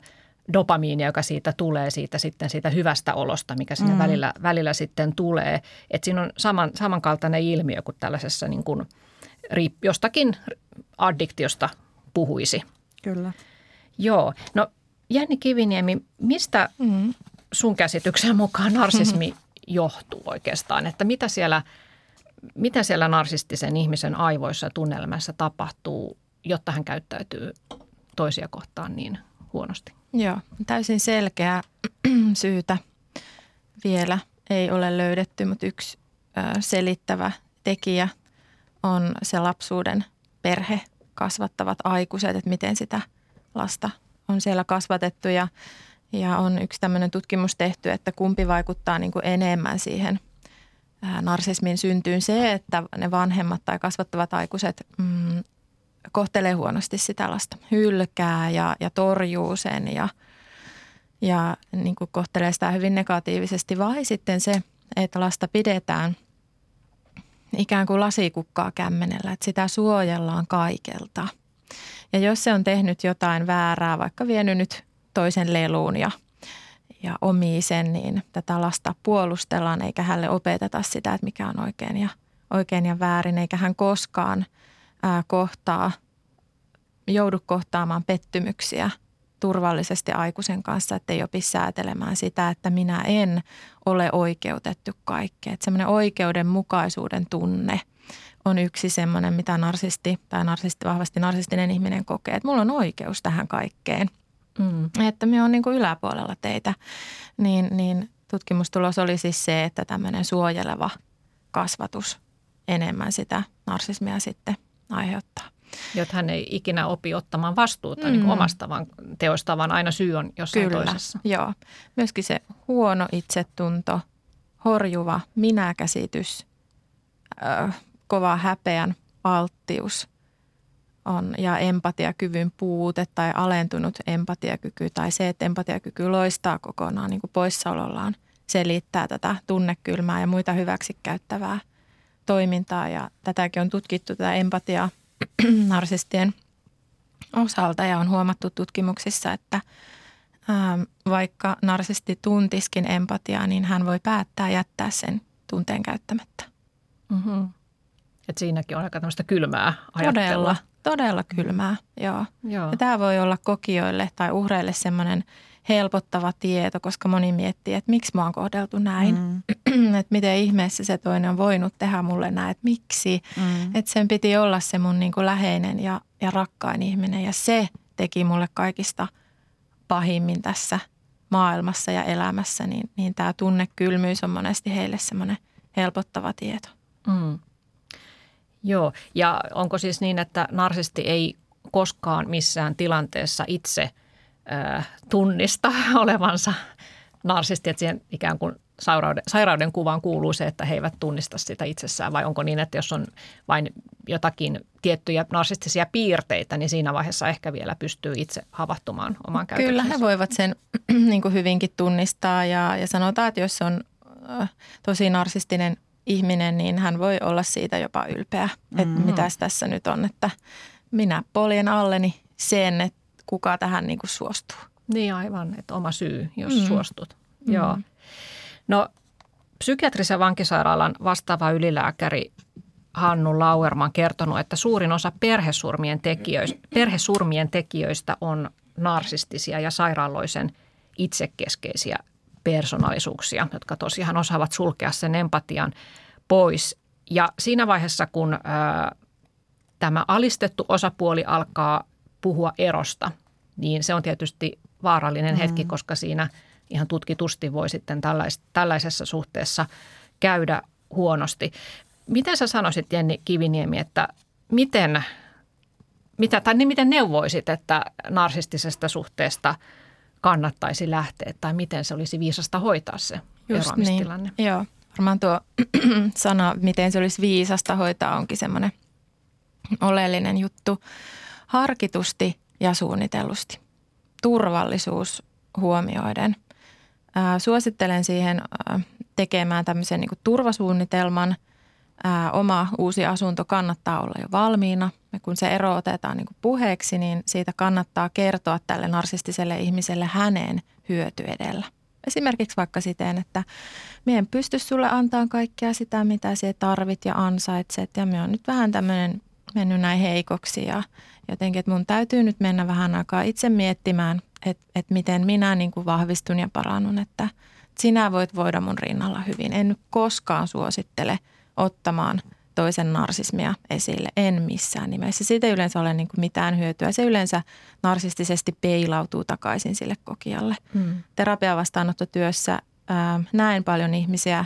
dopamiinia, joka siitä tulee, siitä sitten siitä hyvästä olosta, mikä sinne mm. välillä, välillä sitten tulee. Että siinä on saman, samankaltainen ilmiö kuin tällaisessa niin kuin – jostakin addiktiosta puhuisi. Kyllä. Joo. No Jänni Kiviniemi, mistä mm. sun käsityksen mukaan narsismi mm-hmm. johtuu oikeastaan? Että mitä siellä, mitä siellä narsistisen ihmisen aivoissa ja tunnelmassa tapahtuu, jotta hän käyttäytyy toisia kohtaan niin huonosti? Joo, täysin selkeä syytä vielä ei ole löydetty, mutta yksi selittävä tekijä – on se lapsuuden perhe, kasvattavat aikuiset, että miten sitä lasta on siellä kasvatettu. Ja, ja on yksi tämmöinen tutkimus tehty, että kumpi vaikuttaa niin kuin enemmän siihen narsismin syntyyn. Se, että ne vanhemmat tai kasvattavat aikuiset mm, kohtelee huonosti sitä lasta, hylkää ja, ja torjuu sen ja, ja niin kuin kohtelee sitä hyvin negatiivisesti. Vai sitten se, että lasta pidetään – ikään kuin lasikukkaa kämmenellä, että sitä suojellaan kaikelta. Ja jos se on tehnyt jotain väärää, vaikka vienyt nyt toisen leluun ja, ja omii sen, niin tätä lasta puolustellaan eikä hänelle opeteta sitä, että mikä on oikein ja, oikein ja väärin, eikä hän koskaan ää, kohtaa, joudu kohtaamaan pettymyksiä – turvallisesti aikuisen kanssa, että ei opi säätelemään sitä, että minä en ole oikeutettu kaikkeen. semmoinen oikeudenmukaisuuden tunne on yksi semmoinen, mitä narsisti tai narsisti, vahvasti narsistinen ihminen kokee, että mulla on oikeus tähän kaikkeen. Mm. Että me on niin kuin yläpuolella teitä. Niin, niin tutkimustulos oli siis se, että tämmöinen suojeleva kasvatus enemmän sitä narsismia sitten aiheuttaa. Jotta hän ei ikinä opi ottamaan vastuuta mm. niin kuin omasta vaan teosta, vaan aina syy on jossain Kyllä, toisessa. joo. Myöskin se huono itsetunto, horjuva minäkäsitys, kova häpeän alttius on, ja empatiakyvyn puute tai alentunut empatiakyky tai se, että empatiakyky loistaa kokonaan niin kuin poissaolollaan, selittää tätä tunnekylmää ja muita hyväksikäyttävää toimintaa. Ja tätäkin on tutkittu, tätä empatiaa narsistien osalta ja on huomattu tutkimuksissa, että ähm, vaikka narsisti tuntiskin empatiaa, niin hän voi päättää jättää sen tunteen käyttämättä. Mm-hmm. Et siinäkin on aika tämmöistä kylmää ajattelua. Todella, todella kylmää, joo. joo. Ja tämä voi olla kokijoille tai uhreille semmoinen helpottava tieto, koska moni miettii, että miksi mä oon kohdeltu näin. Mm. että miten ihmeessä se toinen on voinut tehdä mulle näin, että miksi. Mm. Että sen piti olla se mun niin kuin läheinen ja, ja rakkain ihminen ja se teki mulle kaikista pahimmin tässä maailmassa ja elämässä, niin, niin tämä tunnekylmyys on monesti heille semmoinen helpottava tieto. Mm. Joo, ja onko siis niin, että narsisti ei koskaan missään tilanteessa itse äh, tunnista olevansa narsisti, että siihen ikään kuin sairauden, sairauden kuvaan kuuluu se, että he eivät tunnista sitä itsessään vai onko niin, että jos on vain jotakin tiettyjä narsistisia piirteitä, niin siinä vaiheessa ehkä vielä pystyy itse havahtumaan omaan käytöksensä. Kyllä he voivat sen niin kuin hyvinkin tunnistaa ja, ja sanotaan, että jos on äh, tosi narsistinen ihminen, niin hän voi olla siitä jopa ylpeä, että mm-hmm. mitäs tässä nyt on, että minä poljen alleni sen, että kuka tähän niin kuin suostuu. Niin aivan, että oma syy, jos mm-hmm. suostut. Mm-hmm. Joo. No psykiatrisen vankisairaalan vastaava ylilääkäri Hannu Lauerman kertonut, että suurin osa perhesurmien tekijöistä, perhesurmien tekijöistä on narsistisia ja sairaaloisen itsekeskeisiä persoonallisuuksia, jotka tosiaan osaavat sulkea sen empatian pois. Ja siinä vaiheessa, kun ää, tämä alistettu osapuoli alkaa puhua erosta, niin se on tietysti vaarallinen mm. hetki, koska siinä ihan tutkitusti voi sitten tällais, tällaisessa suhteessa käydä huonosti. Miten sä sanoisit, Jenni Kiviniemi, että miten, mitä, tai niin miten neuvoisit, että narsistisesta suhteesta – kannattaisi lähteä tai miten se olisi viisasta hoitaa se Just eroamistilanne. Niin. Joo, varmaan tuo sana, miten se olisi viisasta hoitaa, onkin semmoinen oleellinen juttu. Harkitusti ja suunnitellusti. Turvallisuus huomioiden. suosittelen siihen tekemään tämmöisen niin turvasuunnitelman – oma uusi asunto kannattaa olla jo valmiina. Ja kun se ero otetaan niin puheeksi, niin siitä kannattaa kertoa tälle narsistiselle ihmiselle hänen hyöty edellä. Esimerkiksi vaikka siten, että minä en pysty sulle antaa kaikkea sitä, mitä sinä tarvit ja ansaitset. Ja minä on nyt vähän tämmöinen mennyt näin heikoksi ja jotenkin, että mun täytyy nyt mennä vähän aikaa itse miettimään, että, että miten minä niin kuin vahvistun ja parannun, että sinä voit voida mun rinnalla hyvin. En nyt koskaan suosittele – ottamaan toisen narsismia esille. En missään nimessä. Siitä ei yleensä ole niin kuin mitään hyötyä. Se yleensä narsistisesti peilautuu takaisin sille kokijalle. Hmm. Terapiavastaanottotyössä ää, näen paljon ihmisiä,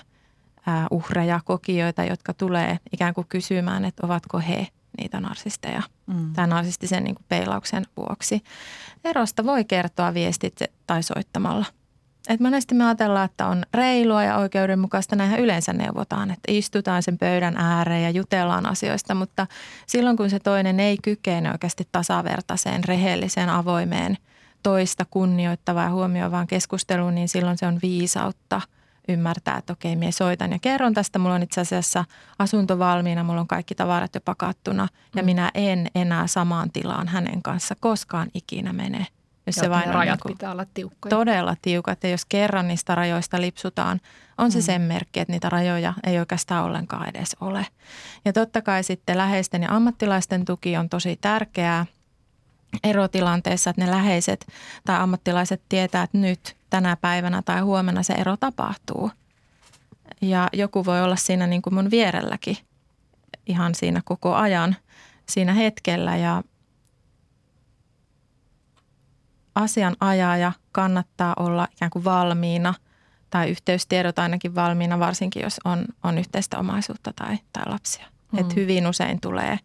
ää, uhreja, kokijoita, jotka tulee ikään kuin kysymään, että ovatko he niitä narsisteja mm. tämän narsistisen niin kuin peilauksen vuoksi. Erosta voi kertoa viestit tai soittamalla – et monesti me ajatellaan, että on reilua ja oikeudenmukaista, näinhän yleensä neuvotaan, että istutaan sen pöydän ääreen ja jutellaan asioista, mutta silloin kun se toinen ei kykene oikeasti tasavertaiseen, rehelliseen, avoimeen, toista kunnioittavaa ja huomioivaan keskusteluun, niin silloin se on viisautta ymmärtää, että okei, minä soitan ja kerron tästä. Mulla on itse asiassa asunto valmiina, mulla on kaikki tavarat jo pakattuna ja mm. minä en enää samaan tilaan hänen kanssa koskaan ikinä mene – jos se vain rajat niin kuin pitää olla tiukkoja. Todella tiukat ja jos kerran niistä rajoista lipsutaan, on se mm. sen merkki, että niitä rajoja ei oikeastaan ollenkaan edes ole. Ja totta kai sitten läheisten ja ammattilaisten tuki on tosi tärkeää erotilanteessa, että ne läheiset tai ammattilaiset tietää, että nyt tänä päivänä tai huomenna se ero tapahtuu. Ja joku voi olla siinä niin kuin mun vierelläkin ihan siinä koko ajan siinä hetkellä ja asianajaja kannattaa olla ikään kuin valmiina tai yhteystiedot ainakin valmiina, varsinkin jos on, on yhteistä omaisuutta tai, tai lapsia. Mm. Et hyvin usein tulee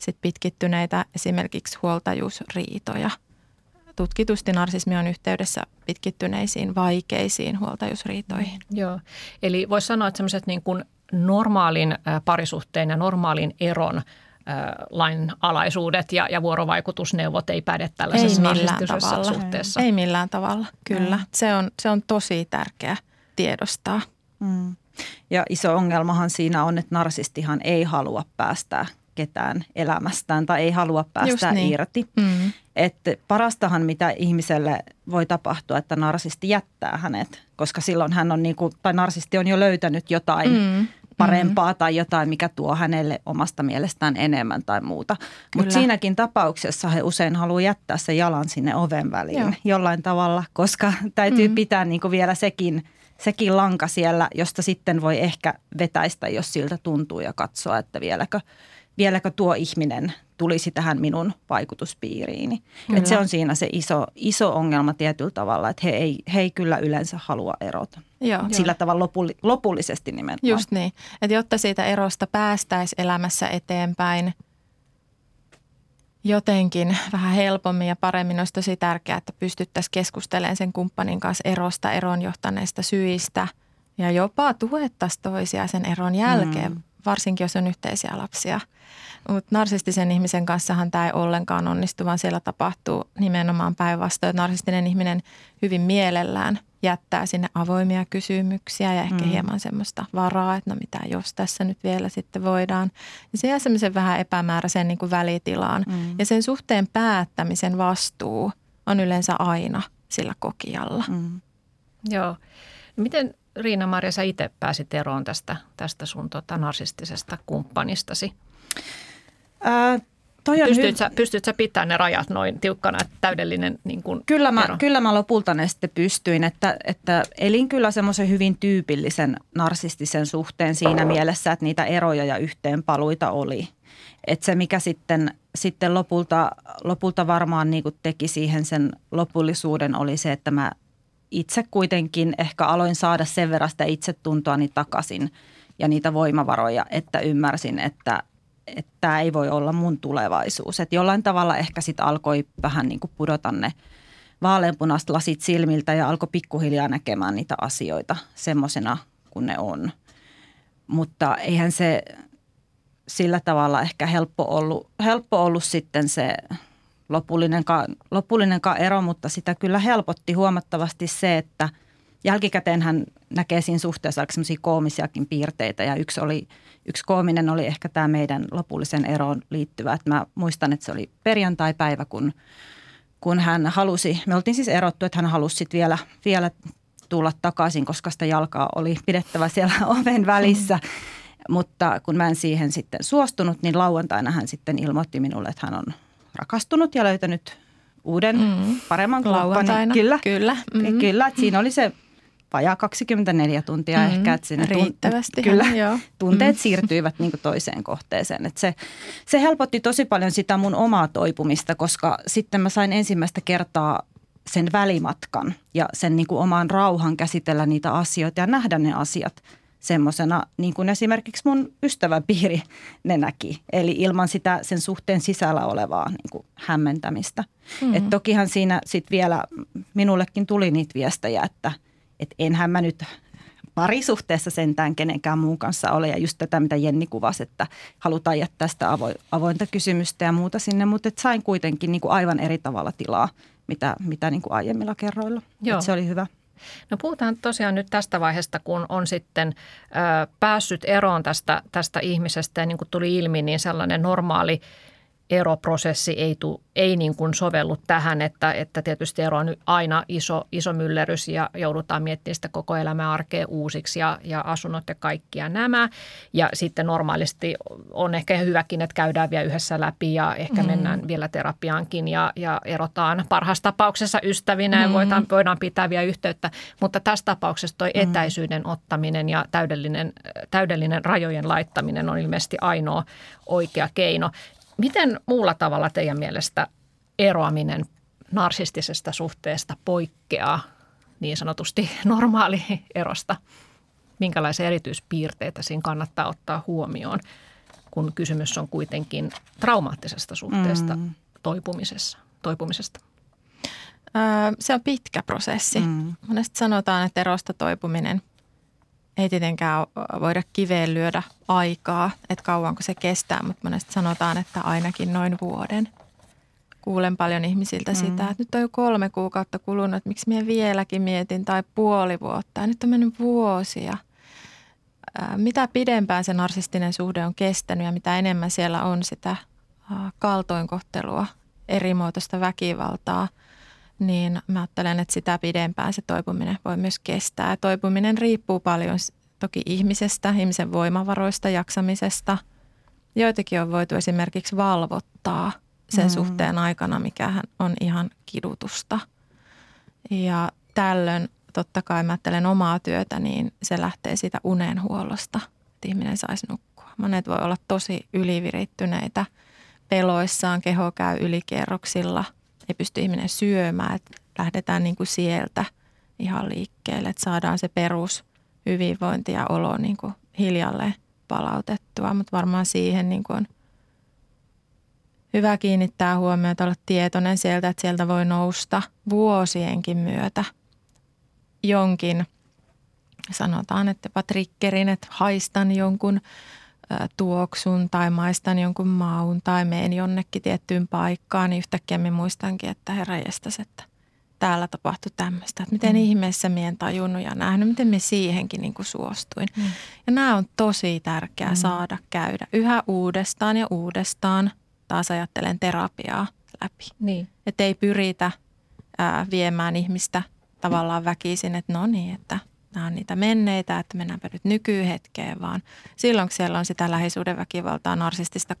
sit pitkittyneitä esimerkiksi huoltajuusriitoja. Tutkitusti narsismi on yhteydessä pitkittyneisiin vaikeisiin huoltajuusriitoihin. Mm, joo, eli voisi sanoa, että semmoiset niin kuin normaalin parisuhteen ja normaalin eron lainalaisuudet ja, ja vuorovaikutusneuvot ei päde tällaisessa ei millään tavalla. suhteessa. Ei millään tavalla, kyllä. Mm. Se, on, se on tosi tärkeä tiedostaa. Mm. Ja iso ongelmahan siinä on, että narsistihan ei halua päästää ketään elämästään tai ei halua päästä niin. irti. Mm. Että parastahan, mitä ihmiselle voi tapahtua, että narsisti jättää hänet, koska silloin hän on, niin kuin, tai narsisti on jo löytänyt jotain mm. parempaa mm. tai jotain, mikä tuo hänelle omasta mielestään enemmän tai muuta. Mutta siinäkin tapauksessa he usein haluaa jättää se jalan sinne oven väliin Joo. jollain tavalla, koska täytyy mm. pitää niin kuin vielä sekin – sekin lanka siellä, josta sitten voi ehkä vetäistä, jos siltä tuntuu ja katsoa, että vieläkö, vieläkö tuo ihminen tulisi tähän minun vaikutuspiiriini. Et se on siinä se iso, iso ongelma tietyllä tavalla, että he ei, he ei kyllä yleensä halua erota. Joo. Sillä tavalla lopulli, lopullisesti nimenomaan. Just niin, että jotta siitä erosta päästäisiin elämässä eteenpäin – jotenkin vähän helpommin ja paremmin olisi tosi tärkeää, että pystyttäisiin keskustelemaan sen kumppanin kanssa erosta, eron johtaneista syistä ja jopa tuettaisiin toisia sen eron jälkeen, mm. Varsinkin jos on yhteisiä lapsia. Mutta narsistisen ihmisen kanssahan tämä ei ollenkaan onnistu, vaan siellä tapahtuu nimenomaan päinvastoin. Narsistinen ihminen hyvin mielellään jättää sinne avoimia kysymyksiä ja ehkä mm. hieman semmoista varaa, että no mitä jos tässä nyt vielä sitten voidaan. Ja se jää semmoisen vähän epämääräisen niin kuin välitilaan. Mm. Ja sen suhteen päättämisen vastuu on yleensä aina sillä kokijalla. Mm. Joo. Miten Riina-Maria sä itse pääsit eroon tästä, tästä sun tota, narsistisesta kumppanistasi? Äh, Toi pystyt, hy- sä, pystyt sä pitämään ne rajat noin tiukkana, että täydellinen niin kuin kyllä, mä, ero? kyllä mä lopulta ne sitten pystyin, että, että elin kyllä semmoisen hyvin tyypillisen narsistisen suhteen siinä mielessä, että niitä eroja ja yhteenpaluita oli. Että se, mikä sitten, sitten lopulta, lopulta varmaan niin teki siihen sen lopullisuuden, oli se, että mä itse kuitenkin ehkä aloin saada sen verran sitä itsetuntoani takaisin ja niitä voimavaroja, että ymmärsin, että, että tämä ei voi olla mun tulevaisuus. Että jollain tavalla ehkä sitten alkoi vähän niin kuin pudota ne vaaleanpunaiset lasit silmiltä ja alkoi pikkuhiljaa näkemään niitä asioita semmoisena kuin ne on. Mutta eihän se sillä tavalla ehkä helppo ollut, helppo ollut sitten se lopullinenkaan, lopullinenkaan ero, mutta sitä kyllä helpotti huomattavasti se, että jälkikäteen hän näkee siinä suhteessa aika semmoisia koomisiakin piirteitä ja yksi oli – yksi koominen oli ehkä tämä meidän lopullisen eroon liittyvä. Että mä muistan, että se oli perjantai-päivä, kun, kun hän halusi, me oltiin siis erottu, että hän halusi sitten vielä, vielä tulla takaisin, koska sitä jalkaa oli pidettävä siellä oven välissä. Mm. Mutta kun mä en siihen sitten suostunut, niin lauantaina hän sitten ilmoitti minulle, että hän on rakastunut ja löytänyt uuden, mm. paremman kumppanin. Kyllä, kyllä. Mm-hmm. Kyllä, että siinä oli se vajaa 24 tuntia mm, ehkä. Että sinne riittävästi. Kyllä, joo. tunteet mm. siirtyivät niin toiseen kohteeseen. Että se, se helpotti tosi paljon sitä mun omaa toipumista, koska sitten mä sain ensimmäistä kertaa sen välimatkan ja sen niin kuin oman rauhan käsitellä niitä asioita ja nähdä ne asiat semmoisena, niin kuin esimerkiksi mun ystäväpiiri ne näki. Eli ilman sitä sen suhteen sisällä olevaa niin kuin hämmentämistä. Mm-hmm. Et tokihan siinä sitten vielä minullekin tuli niitä viestejä, että – että enhän mä nyt parisuhteessa sentään kenenkään muun kanssa ole. Ja just tätä, mitä Jenni kuvasi, että halutaan jättää sitä avointa kysymystä ja muuta sinne, mutta et sain kuitenkin niin kuin aivan eri tavalla tilaa, mitä, mitä niin kuin aiemmilla kerroilla. Joo. se oli hyvä. No puhutaan tosiaan nyt tästä vaiheesta, kun on sitten ö, päässyt eroon tästä, tästä ihmisestä ja niin kuin tuli ilmi, niin sellainen normaali eroprosessi ei, tu, ei niin kuin sovellu tähän, että, että tietysti ero on aina iso, iso myllerys ja joudutaan miettimään sitä koko elämän arkea uusiksi ja, ja asunnot ja kaikkia nämä. Ja sitten normaalisti on ehkä hyväkin, että käydään vielä yhdessä läpi ja ehkä mm. mennään vielä terapiaankin ja, ja erotaan parhaassa tapauksessa ystävinä mm. ja voidaan, voidaan pitää vielä yhteyttä. Mutta tässä tapauksessa tuo mm. etäisyyden ottaminen ja täydellinen, täydellinen rajojen laittaminen on ilmeisesti ainoa oikea keino. Miten muulla tavalla teidän mielestä eroaminen narsistisesta suhteesta poikkeaa niin sanotusti normaali erosta? Minkälaisia erityispiirteitä siinä kannattaa ottaa huomioon, kun kysymys on kuitenkin traumaattisesta suhteesta mm. toipumisessa, toipumisesta? se on pitkä prosessi. Mm. Monesti sanotaan, että erosta toipuminen ei tietenkään voida kiveen lyödä aikaa, että kauanko se kestää, mutta monesti sanotaan, että ainakin noin vuoden. Kuulen paljon ihmisiltä mm. sitä, että nyt on jo kolme kuukautta kulunut, että miksi minä vieläkin mietin, tai puoli vuotta, ja nyt on mennyt vuosia. mitä pidempään se narsistinen suhde on kestänyt ja mitä enemmän siellä on sitä kaltoinkohtelua, erimuotoista väkivaltaa, niin mä ajattelen, että sitä pidempään se toipuminen voi myös kestää. Toipuminen riippuu paljon toki ihmisestä, ihmisen voimavaroista, jaksamisesta. Joitakin on voitu esimerkiksi valvottaa sen mm. suhteen aikana, mikä on ihan kidutusta. Ja tällöin totta kai mä ajattelen omaa työtä, niin se lähtee siitä unenhuollosta, että ihminen saisi nukkua. Monet voi olla tosi ylivirittyneitä peloissaan, keho käy ylikierroksilla, ei pysty ihminen syömään, että lähdetään niin kuin sieltä ihan liikkeelle, että saadaan se perus hyvinvointi ja olo niin kuin hiljalleen palautettua, mutta varmaan siihen niin kuin on hyvä kiinnittää huomiota, olla tietoinen sieltä, että sieltä voi nousta vuosienkin myötä – jonkin, sanotaan, että triggerin, että haistan jonkun tuoksun tai maistan jonkun maun tai meen jonnekin tiettyyn paikkaan, niin yhtäkkiä me muistankin, että herra jestas, että täällä tapahtui tämmöistä. Että miten mm. ihmeessä minä en tajunnut ja nähnyt, miten me siihenkin niin kuin suostuin. Mm. Ja nämä on tosi tärkeää mm. saada käydä yhä uudestaan ja uudestaan. Taas ajattelen terapiaa läpi. Niin. Että ei pyritä ää, viemään ihmistä – tavallaan väkisin, että no niin, että nämä on niitä menneitä, että mennäänpä nyt nykyhetkeen, vaan silloin kun siellä on sitä lähisuhdeväkivaltaa, narsistista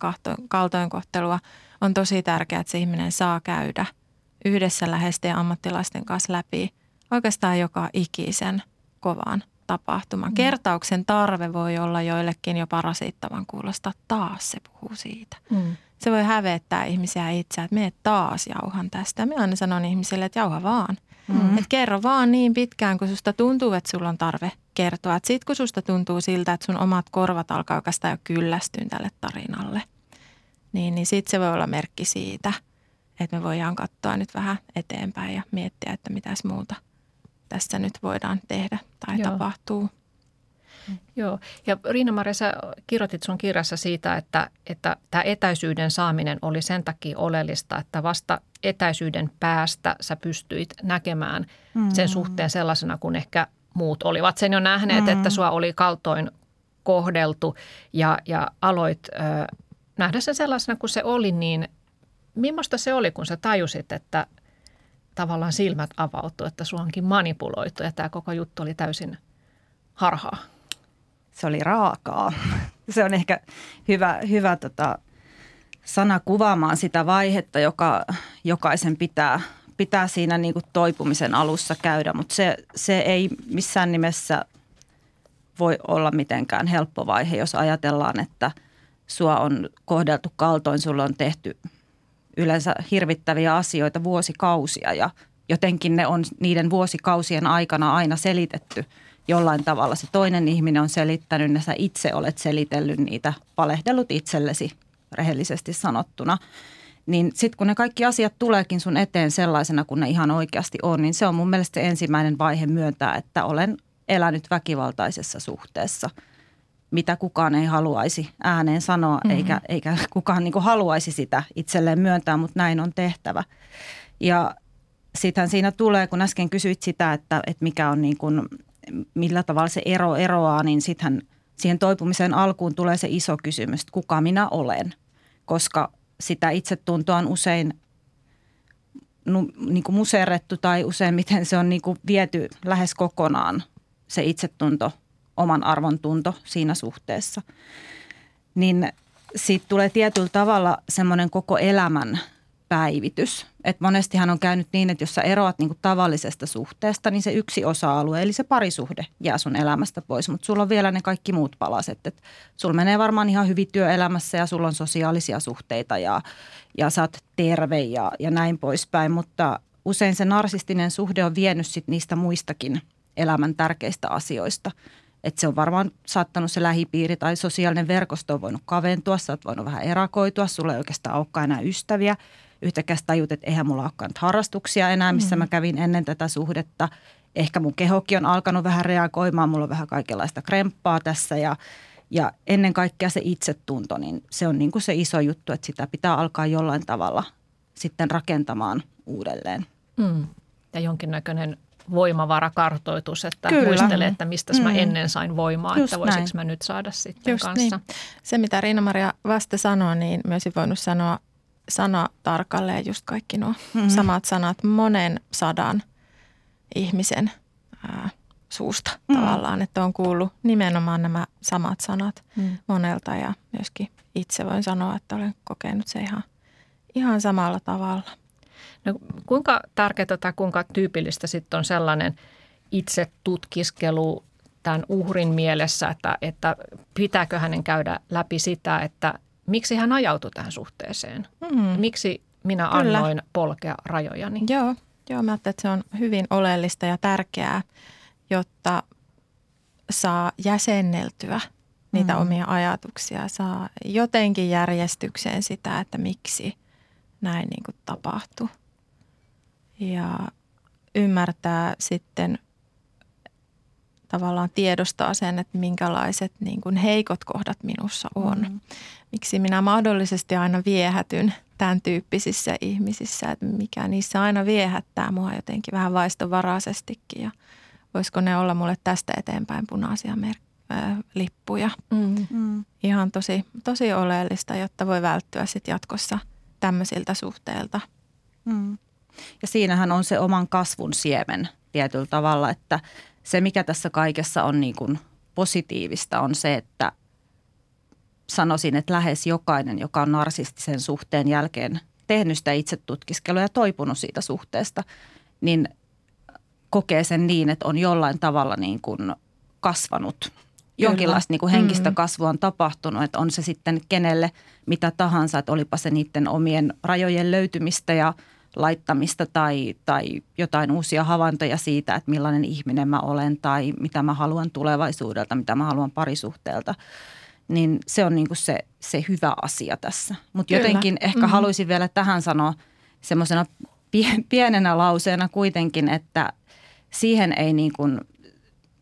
kaltoinkohtelua, on tosi tärkeää, että se ihminen saa käydä yhdessä läheisten ja ammattilaisten kanssa läpi oikeastaan joka ikisen kovan tapahtuman. Mm. Kertauksen tarve voi olla joillekin jopa rasittavan kuulosta. Taas se puhuu siitä. Mm. Se voi hävettää ihmisiä itseä, että me taas jauhan tästä. Me aina sanon ihmisille, että jauha vaan – Mm. Et kerro vaan niin pitkään, kun susta tuntuu, että sulla on tarve kertoa. Sitten kun susta tuntuu siltä, että sun omat korvat alkaa oikeastaan jo kyllästyä tälle tarinalle, niin, niin sitten se voi olla merkki siitä, että me voidaan katsoa nyt vähän eteenpäin ja miettiä, että mitäs muuta tässä nyt voidaan tehdä tai Joo. tapahtuu. Joo, ja Riina-Maria, sä kirjoitit sun kirjassa siitä, että, että tämä etäisyyden saaminen oli sen takia oleellista, että vasta etäisyyden päästä sä pystyit näkemään mm. sen suhteen sellaisena kuin ehkä muut olivat sen jo nähneet, mm. että sua oli kaltoin kohdeltu ja, ja aloit ö, nähdä sen sellaisena kuin se oli, niin millaista se oli, kun sä tajusit, että tavallaan silmät avautuu, että sua onkin manipuloitu ja tämä koko juttu oli täysin harhaa? Se oli raakaa. Se on ehkä hyvä, hyvä tota, sana kuvaamaan sitä vaihetta, joka jokaisen pitää, pitää siinä niin kuin toipumisen alussa käydä, mutta se, se ei missään nimessä voi olla mitenkään helppo vaihe, jos ajatellaan, että sua on kohdeltu kaltoin, sulla on tehty yleensä hirvittäviä asioita vuosikausia. Ja jotenkin ne on niiden vuosikausien aikana aina selitetty jollain tavalla. Se toinen ihminen on selittänyt ja sä itse olet selitellyt niitä, palehdellut itsellesi rehellisesti sanottuna. Niin sitten kun ne kaikki asiat tuleekin sun eteen sellaisena kuin ne ihan oikeasti on, niin se on mun mielestä se ensimmäinen vaihe myöntää, että olen elänyt väkivaltaisessa suhteessa, mitä kukaan ei haluaisi ääneen sanoa, mm-hmm. eikä, eikä kukaan niin haluaisi sitä itselleen myöntää, mutta näin on tehtävä. Ja sittenhän siinä tulee, kun äsken kysyit sitä, että, että mikä on niin kuin, millä tavalla se ero eroaa, niin sittenhän siihen toipumisen alkuun tulee se iso kysymys, että kuka minä olen koska sitä itsetuntoa on usein nu, niin kuin muserrettu tai useimmiten se on niin kuin viety lähes kokonaan se itsetunto, oman arvon tunto siinä suhteessa. Niin siitä tulee tietyllä tavalla semmoinen koko elämän päivitys. Et monestihan on käynyt niin, että jos sä eroat niinku tavallisesta suhteesta, niin se yksi osa-alue, eli se parisuhde jää sun elämästä pois. Mutta sulla on vielä ne kaikki muut palaset. Et sulla menee varmaan ihan hyvin työelämässä ja sulla on sosiaalisia suhteita ja, ja sä oot terve ja, ja näin poispäin. Mutta usein se narsistinen suhde on vienyt sit niistä muistakin elämän tärkeistä asioista. Että se on varmaan saattanut se lähipiiri tai sosiaalinen verkosto on voinut kaventua, sä oot voinut vähän erakoitua, sulla ei oikeastaan olekaan enää ystäviä – yhtäkkiä tajut, että eihän mulla olekaan harrastuksia enää, missä mm. mä kävin ennen tätä suhdetta. Ehkä mun kehokin on alkanut vähän reagoimaan, mulla on vähän kaikenlaista kremppaa tässä ja, ja ennen kaikkea se itsetunto, niin se on niin kuin se iso juttu, että sitä pitää alkaa jollain tavalla sitten rakentamaan uudelleen. Mm. Ja jonkinnäköinen voimavarakartoitus, että Kyllä. muistelee, että mistä mm. mä ennen sain voimaa, Just että voisinko mä nyt saada sitten Just kanssa. Niin. Se, mitä Riina-Maria vasta sanoi, niin myös voinut sanoa sana tarkalleen just kaikki nuo mm-hmm. samat sanat monen sadan ihmisen ää, suusta mm. tavallaan, että on kuullut nimenomaan nämä samat sanat mm. monelta ja myöskin itse voin sanoa, että olen kokenut se ihan, ihan samalla tavalla. No, kuinka tärkeää tai kuinka tyypillistä sitten on sellainen itse tutkiskelu tämän uhrin mielessä, että, että pitääkö hänen käydä läpi sitä, että miksi hän ajautui tähän suhteeseen? Mm. Miksi minä Kyllä. annoin polkea rajojani? Joo, joo, mä että se on hyvin oleellista ja tärkeää, jotta saa jäsenneltyä niitä mm. omia ajatuksia, saa jotenkin järjestykseen sitä, että miksi näin niin kuin tapahtui. Ja ymmärtää sitten tavallaan tiedostaa sen, että minkälaiset niin kuin heikot kohdat minussa on. Mm. Miksi minä mahdollisesti aina viehätyn tämän tyyppisissä ihmisissä, että mikä niissä aina viehättää mua jotenkin vähän vaistovaraisestikin ja voisiko ne olla mulle tästä eteenpäin punaisia mer- äh, lippuja. Mm. Mm. Ihan tosi, tosi oleellista, jotta voi välttyä sitten jatkossa tämmöisiltä suhteilta. Mm. Ja siinähän on se oman kasvun siemen tietyllä tavalla, että se mikä tässä kaikessa on niin kuin positiivista on se, että sanoisin, että lähes jokainen, joka on narsistisen suhteen jälkeen tehnyt sitä itsetutkiskelua ja toipunut siitä suhteesta, niin kokee sen niin, että on jollain tavalla niin kuin kasvanut. Jonkinlaista niin kuin henkistä mm. kasvua on tapahtunut, että on se sitten kenelle mitä tahansa, että olipa se niiden omien rajojen löytymistä ja laittamista tai, tai jotain uusia havaintoja siitä, että millainen ihminen mä olen tai mitä mä haluan tulevaisuudelta, mitä mä haluan parisuhteelta – niin se on niin kuin se, se hyvä asia tässä. Mutta jotenkin ehkä mm-hmm. haluaisin vielä tähän sanoa semmoisena pienenä lauseena kuitenkin, että siihen ei niin kuin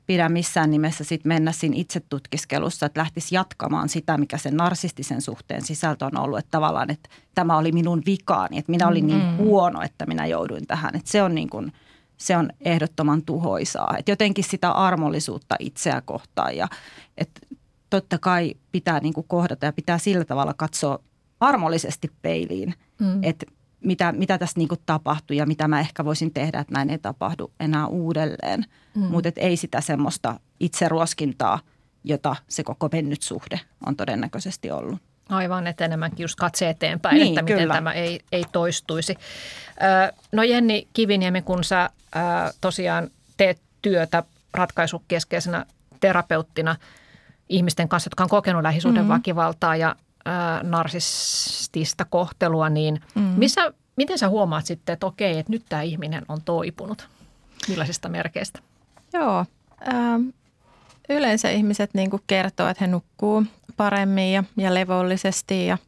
pidä missään nimessä sit mennä siinä itsetutkiskelussa, että lähtisi jatkamaan sitä, mikä sen narsistisen suhteen sisältö on ollut. Että tavallaan, että tämä oli minun vikaani, että minä olin niin mm-hmm. huono, että minä jouduin tähän. Että se on niin kuin, se on ehdottoman tuhoisaa. Että jotenkin sitä armollisuutta itseä kohtaan ja että totta kai pitää niin kuin kohdata ja pitää sillä tavalla katsoa armollisesti peiliin, mm. että mitä, mitä tässä niin kuin tapahtui ja mitä mä ehkä voisin tehdä, että näin ei tapahdu enää uudelleen. Mm. Mutta ei sitä semmoista itseruoskintaa, jota se koko mennyt suhde on todennäköisesti ollut. Aivan, että enemmänkin just katse eteenpäin, niin, että miten kyllä. tämä ei, ei toistuisi. No Jenni Kiviniemi, kun sä tosiaan teet työtä ratkaisukeskeisenä terapeuttina – ihmisten kanssa, jotka on kokenut lähisuhdeväkivaltaa mm-hmm. ja ää, narsistista kohtelua, niin mm-hmm. missä, miten sä huomaat sitten, että okei, että nyt tämä ihminen on toipunut? Millaisista merkeistä? Joo, ähm, yleensä ihmiset niin kertoo, että he nukkuu paremmin ja, ja levollisesti ja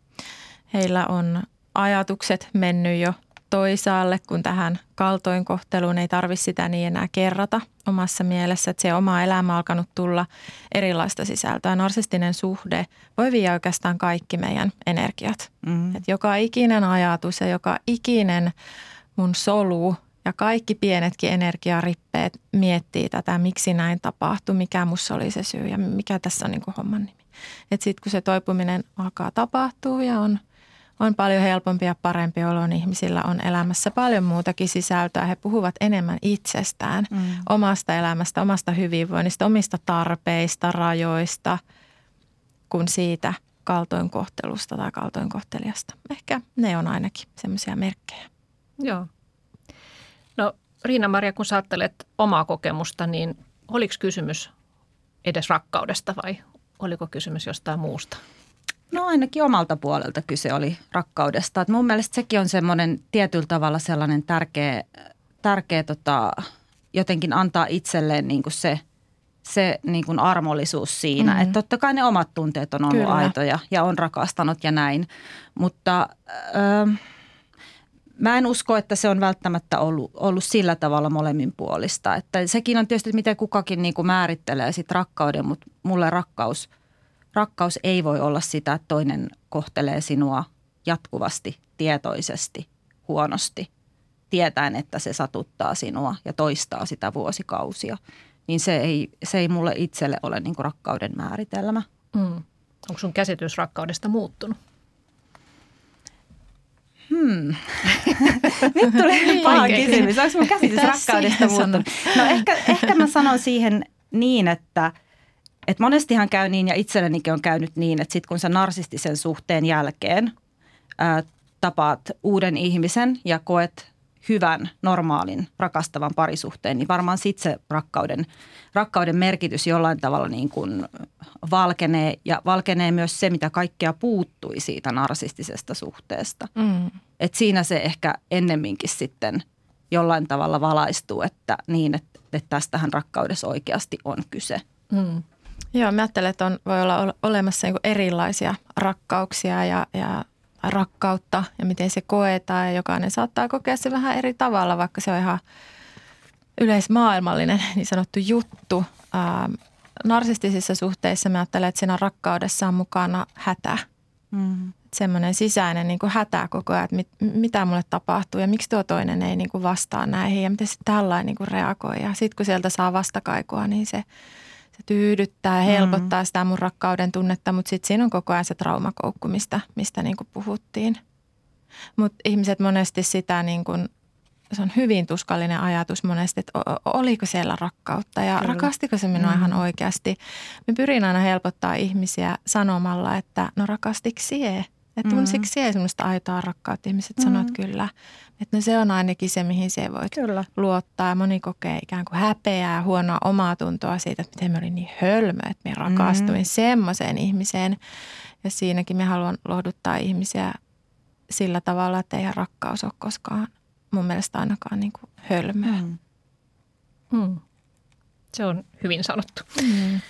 heillä on ajatukset mennyt jo – toisaalle, kun tähän kaltoinkohteluun ei tarvitse sitä niin enää kerrata omassa mielessä, että se oma elämä on alkanut tulla erilaista sisältöä. Narsistinen suhde voi viedä oikeastaan kaikki meidän energiat. Mm. Et joka ikinen ajatus ja joka ikinen mun solu ja kaikki pienetkin energiarippeet miettii tätä, miksi näin tapahtui, mikä mussa oli se syy ja mikä tässä on niin homman nimi. Sitten kun se toipuminen alkaa tapahtua ja on – on paljon helpompi ja parempi olo, niin ihmisillä on elämässä paljon muutakin sisältöä. He puhuvat enemmän itsestään, mm. omasta elämästä, omasta hyvinvoinnista, omista tarpeista, rajoista kuin siitä kaltoinkohtelusta tai kaltoinkohtelijasta. Ehkä ne on ainakin semmoisia merkkejä. Joo. No Riina-Maria, kun sä ajattelet omaa kokemusta, niin oliko kysymys edes rakkaudesta vai oliko kysymys jostain muusta? No ainakin omalta puolelta kyse oli rakkaudesta. Et mun mielestä sekin on semmoinen tietyllä tavalla sellainen tärkeä, tärkeä tota, jotenkin antaa itselleen niin kuin se, se niin kuin armollisuus siinä. Mm-hmm. Että totta kai ne omat tunteet on ollut Kyllä. aitoja ja on rakastanut ja näin. Mutta ö, mä en usko, että se on välttämättä ollut, ollut sillä tavalla molemmin puolista. Että sekin on tietysti, miten kukakin niin kuin määrittelee sit rakkauden, mutta mulle rakkaus – rakkaus ei voi olla sitä, että toinen kohtelee sinua jatkuvasti, tietoisesti, huonosti. tietäen, että se satuttaa sinua ja toistaa sitä vuosikausia, niin se ei, se ei mulle itselle ole niin kuin rakkauden määritelmä. Mm. Onko sun käsitys rakkaudesta muuttunut? Hmm. Nyt tulee niin paha kysymys. Onko mun käsitys rakkaudesta muuttunut? No ehkä, ehkä mä sanon siihen niin, että, että monestihan käy niin ja itsellenikin on käynyt niin, että sitten kun sä narsistisen suhteen jälkeen ää, tapaat uuden ihmisen ja koet hyvän, normaalin, rakastavan parisuhteen, niin varmaan sitten se rakkauden, rakkauden merkitys jollain tavalla niin kuin valkenee ja valkenee myös se, mitä kaikkea puuttui siitä narsistisesta suhteesta. Mm. Et siinä se ehkä ennemminkin sitten jollain tavalla valaistuu, että niin, että, että tästähän rakkaudessa oikeasti on kyse. Mm. Joo, mä ajattelen, että on, voi olla olemassa niin erilaisia rakkauksia ja, ja rakkautta ja miten se koetaan. Ja jokainen saattaa kokea se vähän eri tavalla, vaikka se on ihan yleismaailmallinen niin sanottu juttu. Ähm, narsistisissa suhteissa mä ajattelen, että siinä rakkaudessa on mukana hätä. Mm. Semmoinen sisäinen niin kuin hätä koko ajan, että mit, mitä mulle tapahtuu ja miksi tuo toinen ei niin kuin vastaa näihin ja miten se tällainen niin kuin reagoi. Ja sitten kun sieltä saa vastakaikua, niin se – se tyydyttää ja helpottaa mm. sitä mun rakkauden tunnetta, mutta sitten siinä on koko ajan se traumakoukku, mistä, mistä niin kuin puhuttiin. Mutta ihmiset monesti sitä niin kuin, se on hyvin tuskallinen ajatus monesti, että oliko siellä rakkautta ja Kyllä. rakastiko se minua mm. ihan oikeasti. Me pyrin aina helpottaa ihmisiä sanomalla, että no rakastiko sie? Että tunsiko mm. siellä semmoista aitoa rakkautta? Ihmiset mm. sanoo, että kyllä. Että no se on ainakin se, mihin se voit kyllä. luottaa. Ja moni kokee ikään kuin häpeää, huonoa omaa tuntoa siitä, että miten mä olin niin hölmö, että mä rakastuin mm. semmoiseen ihmiseen. Ja siinäkin me haluan lohduttaa ihmisiä sillä tavalla, että eihän rakkaus ole koskaan mun mielestä ainakaan niin kuin hölmöä. Mm. Mm. Se on hyvin sanottu. Mm.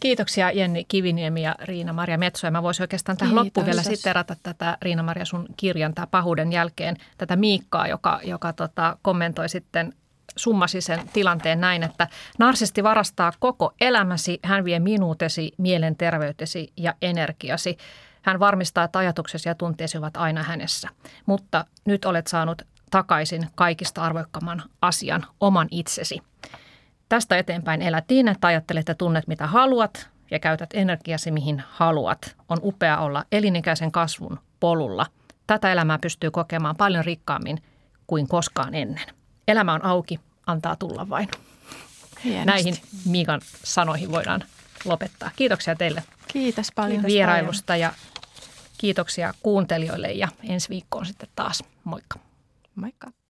Kiitoksia Jenni Kiviniemi ja Riina-Maria Metso. Ja mä voisin oikeastaan tähän Kiitos. loppuun vielä siterata tätä Riina-Maria sun kirjan, tämä pahuuden jälkeen, tätä Miikkaa, joka, joka tota, kommentoi sitten summasi sen tilanteen näin, että narsisti varastaa koko elämäsi, hän vie minuutesi, mielenterveytesi ja energiasi. Hän varmistaa, että ajatuksesi ja tunteesi ovat aina hänessä. Mutta nyt olet saanut takaisin kaikista arvoikkaman asian, oman itsesi. Tästä eteenpäin elät niin, että ajattelet ja tunnet mitä haluat ja käytät energiasi mihin haluat. On upea olla elinikäisen kasvun polulla. Tätä elämää pystyy kokemaan paljon rikkaammin kuin koskaan ennen. Elämä on auki, antaa tulla vain. Hienosti. Näihin Miikan sanoihin voidaan lopettaa. Kiitoksia teille Kiitos paljon vierailusta paljon. ja kiitoksia kuuntelijoille ja ensi viikkoon sitten taas. Moikka. Moikka.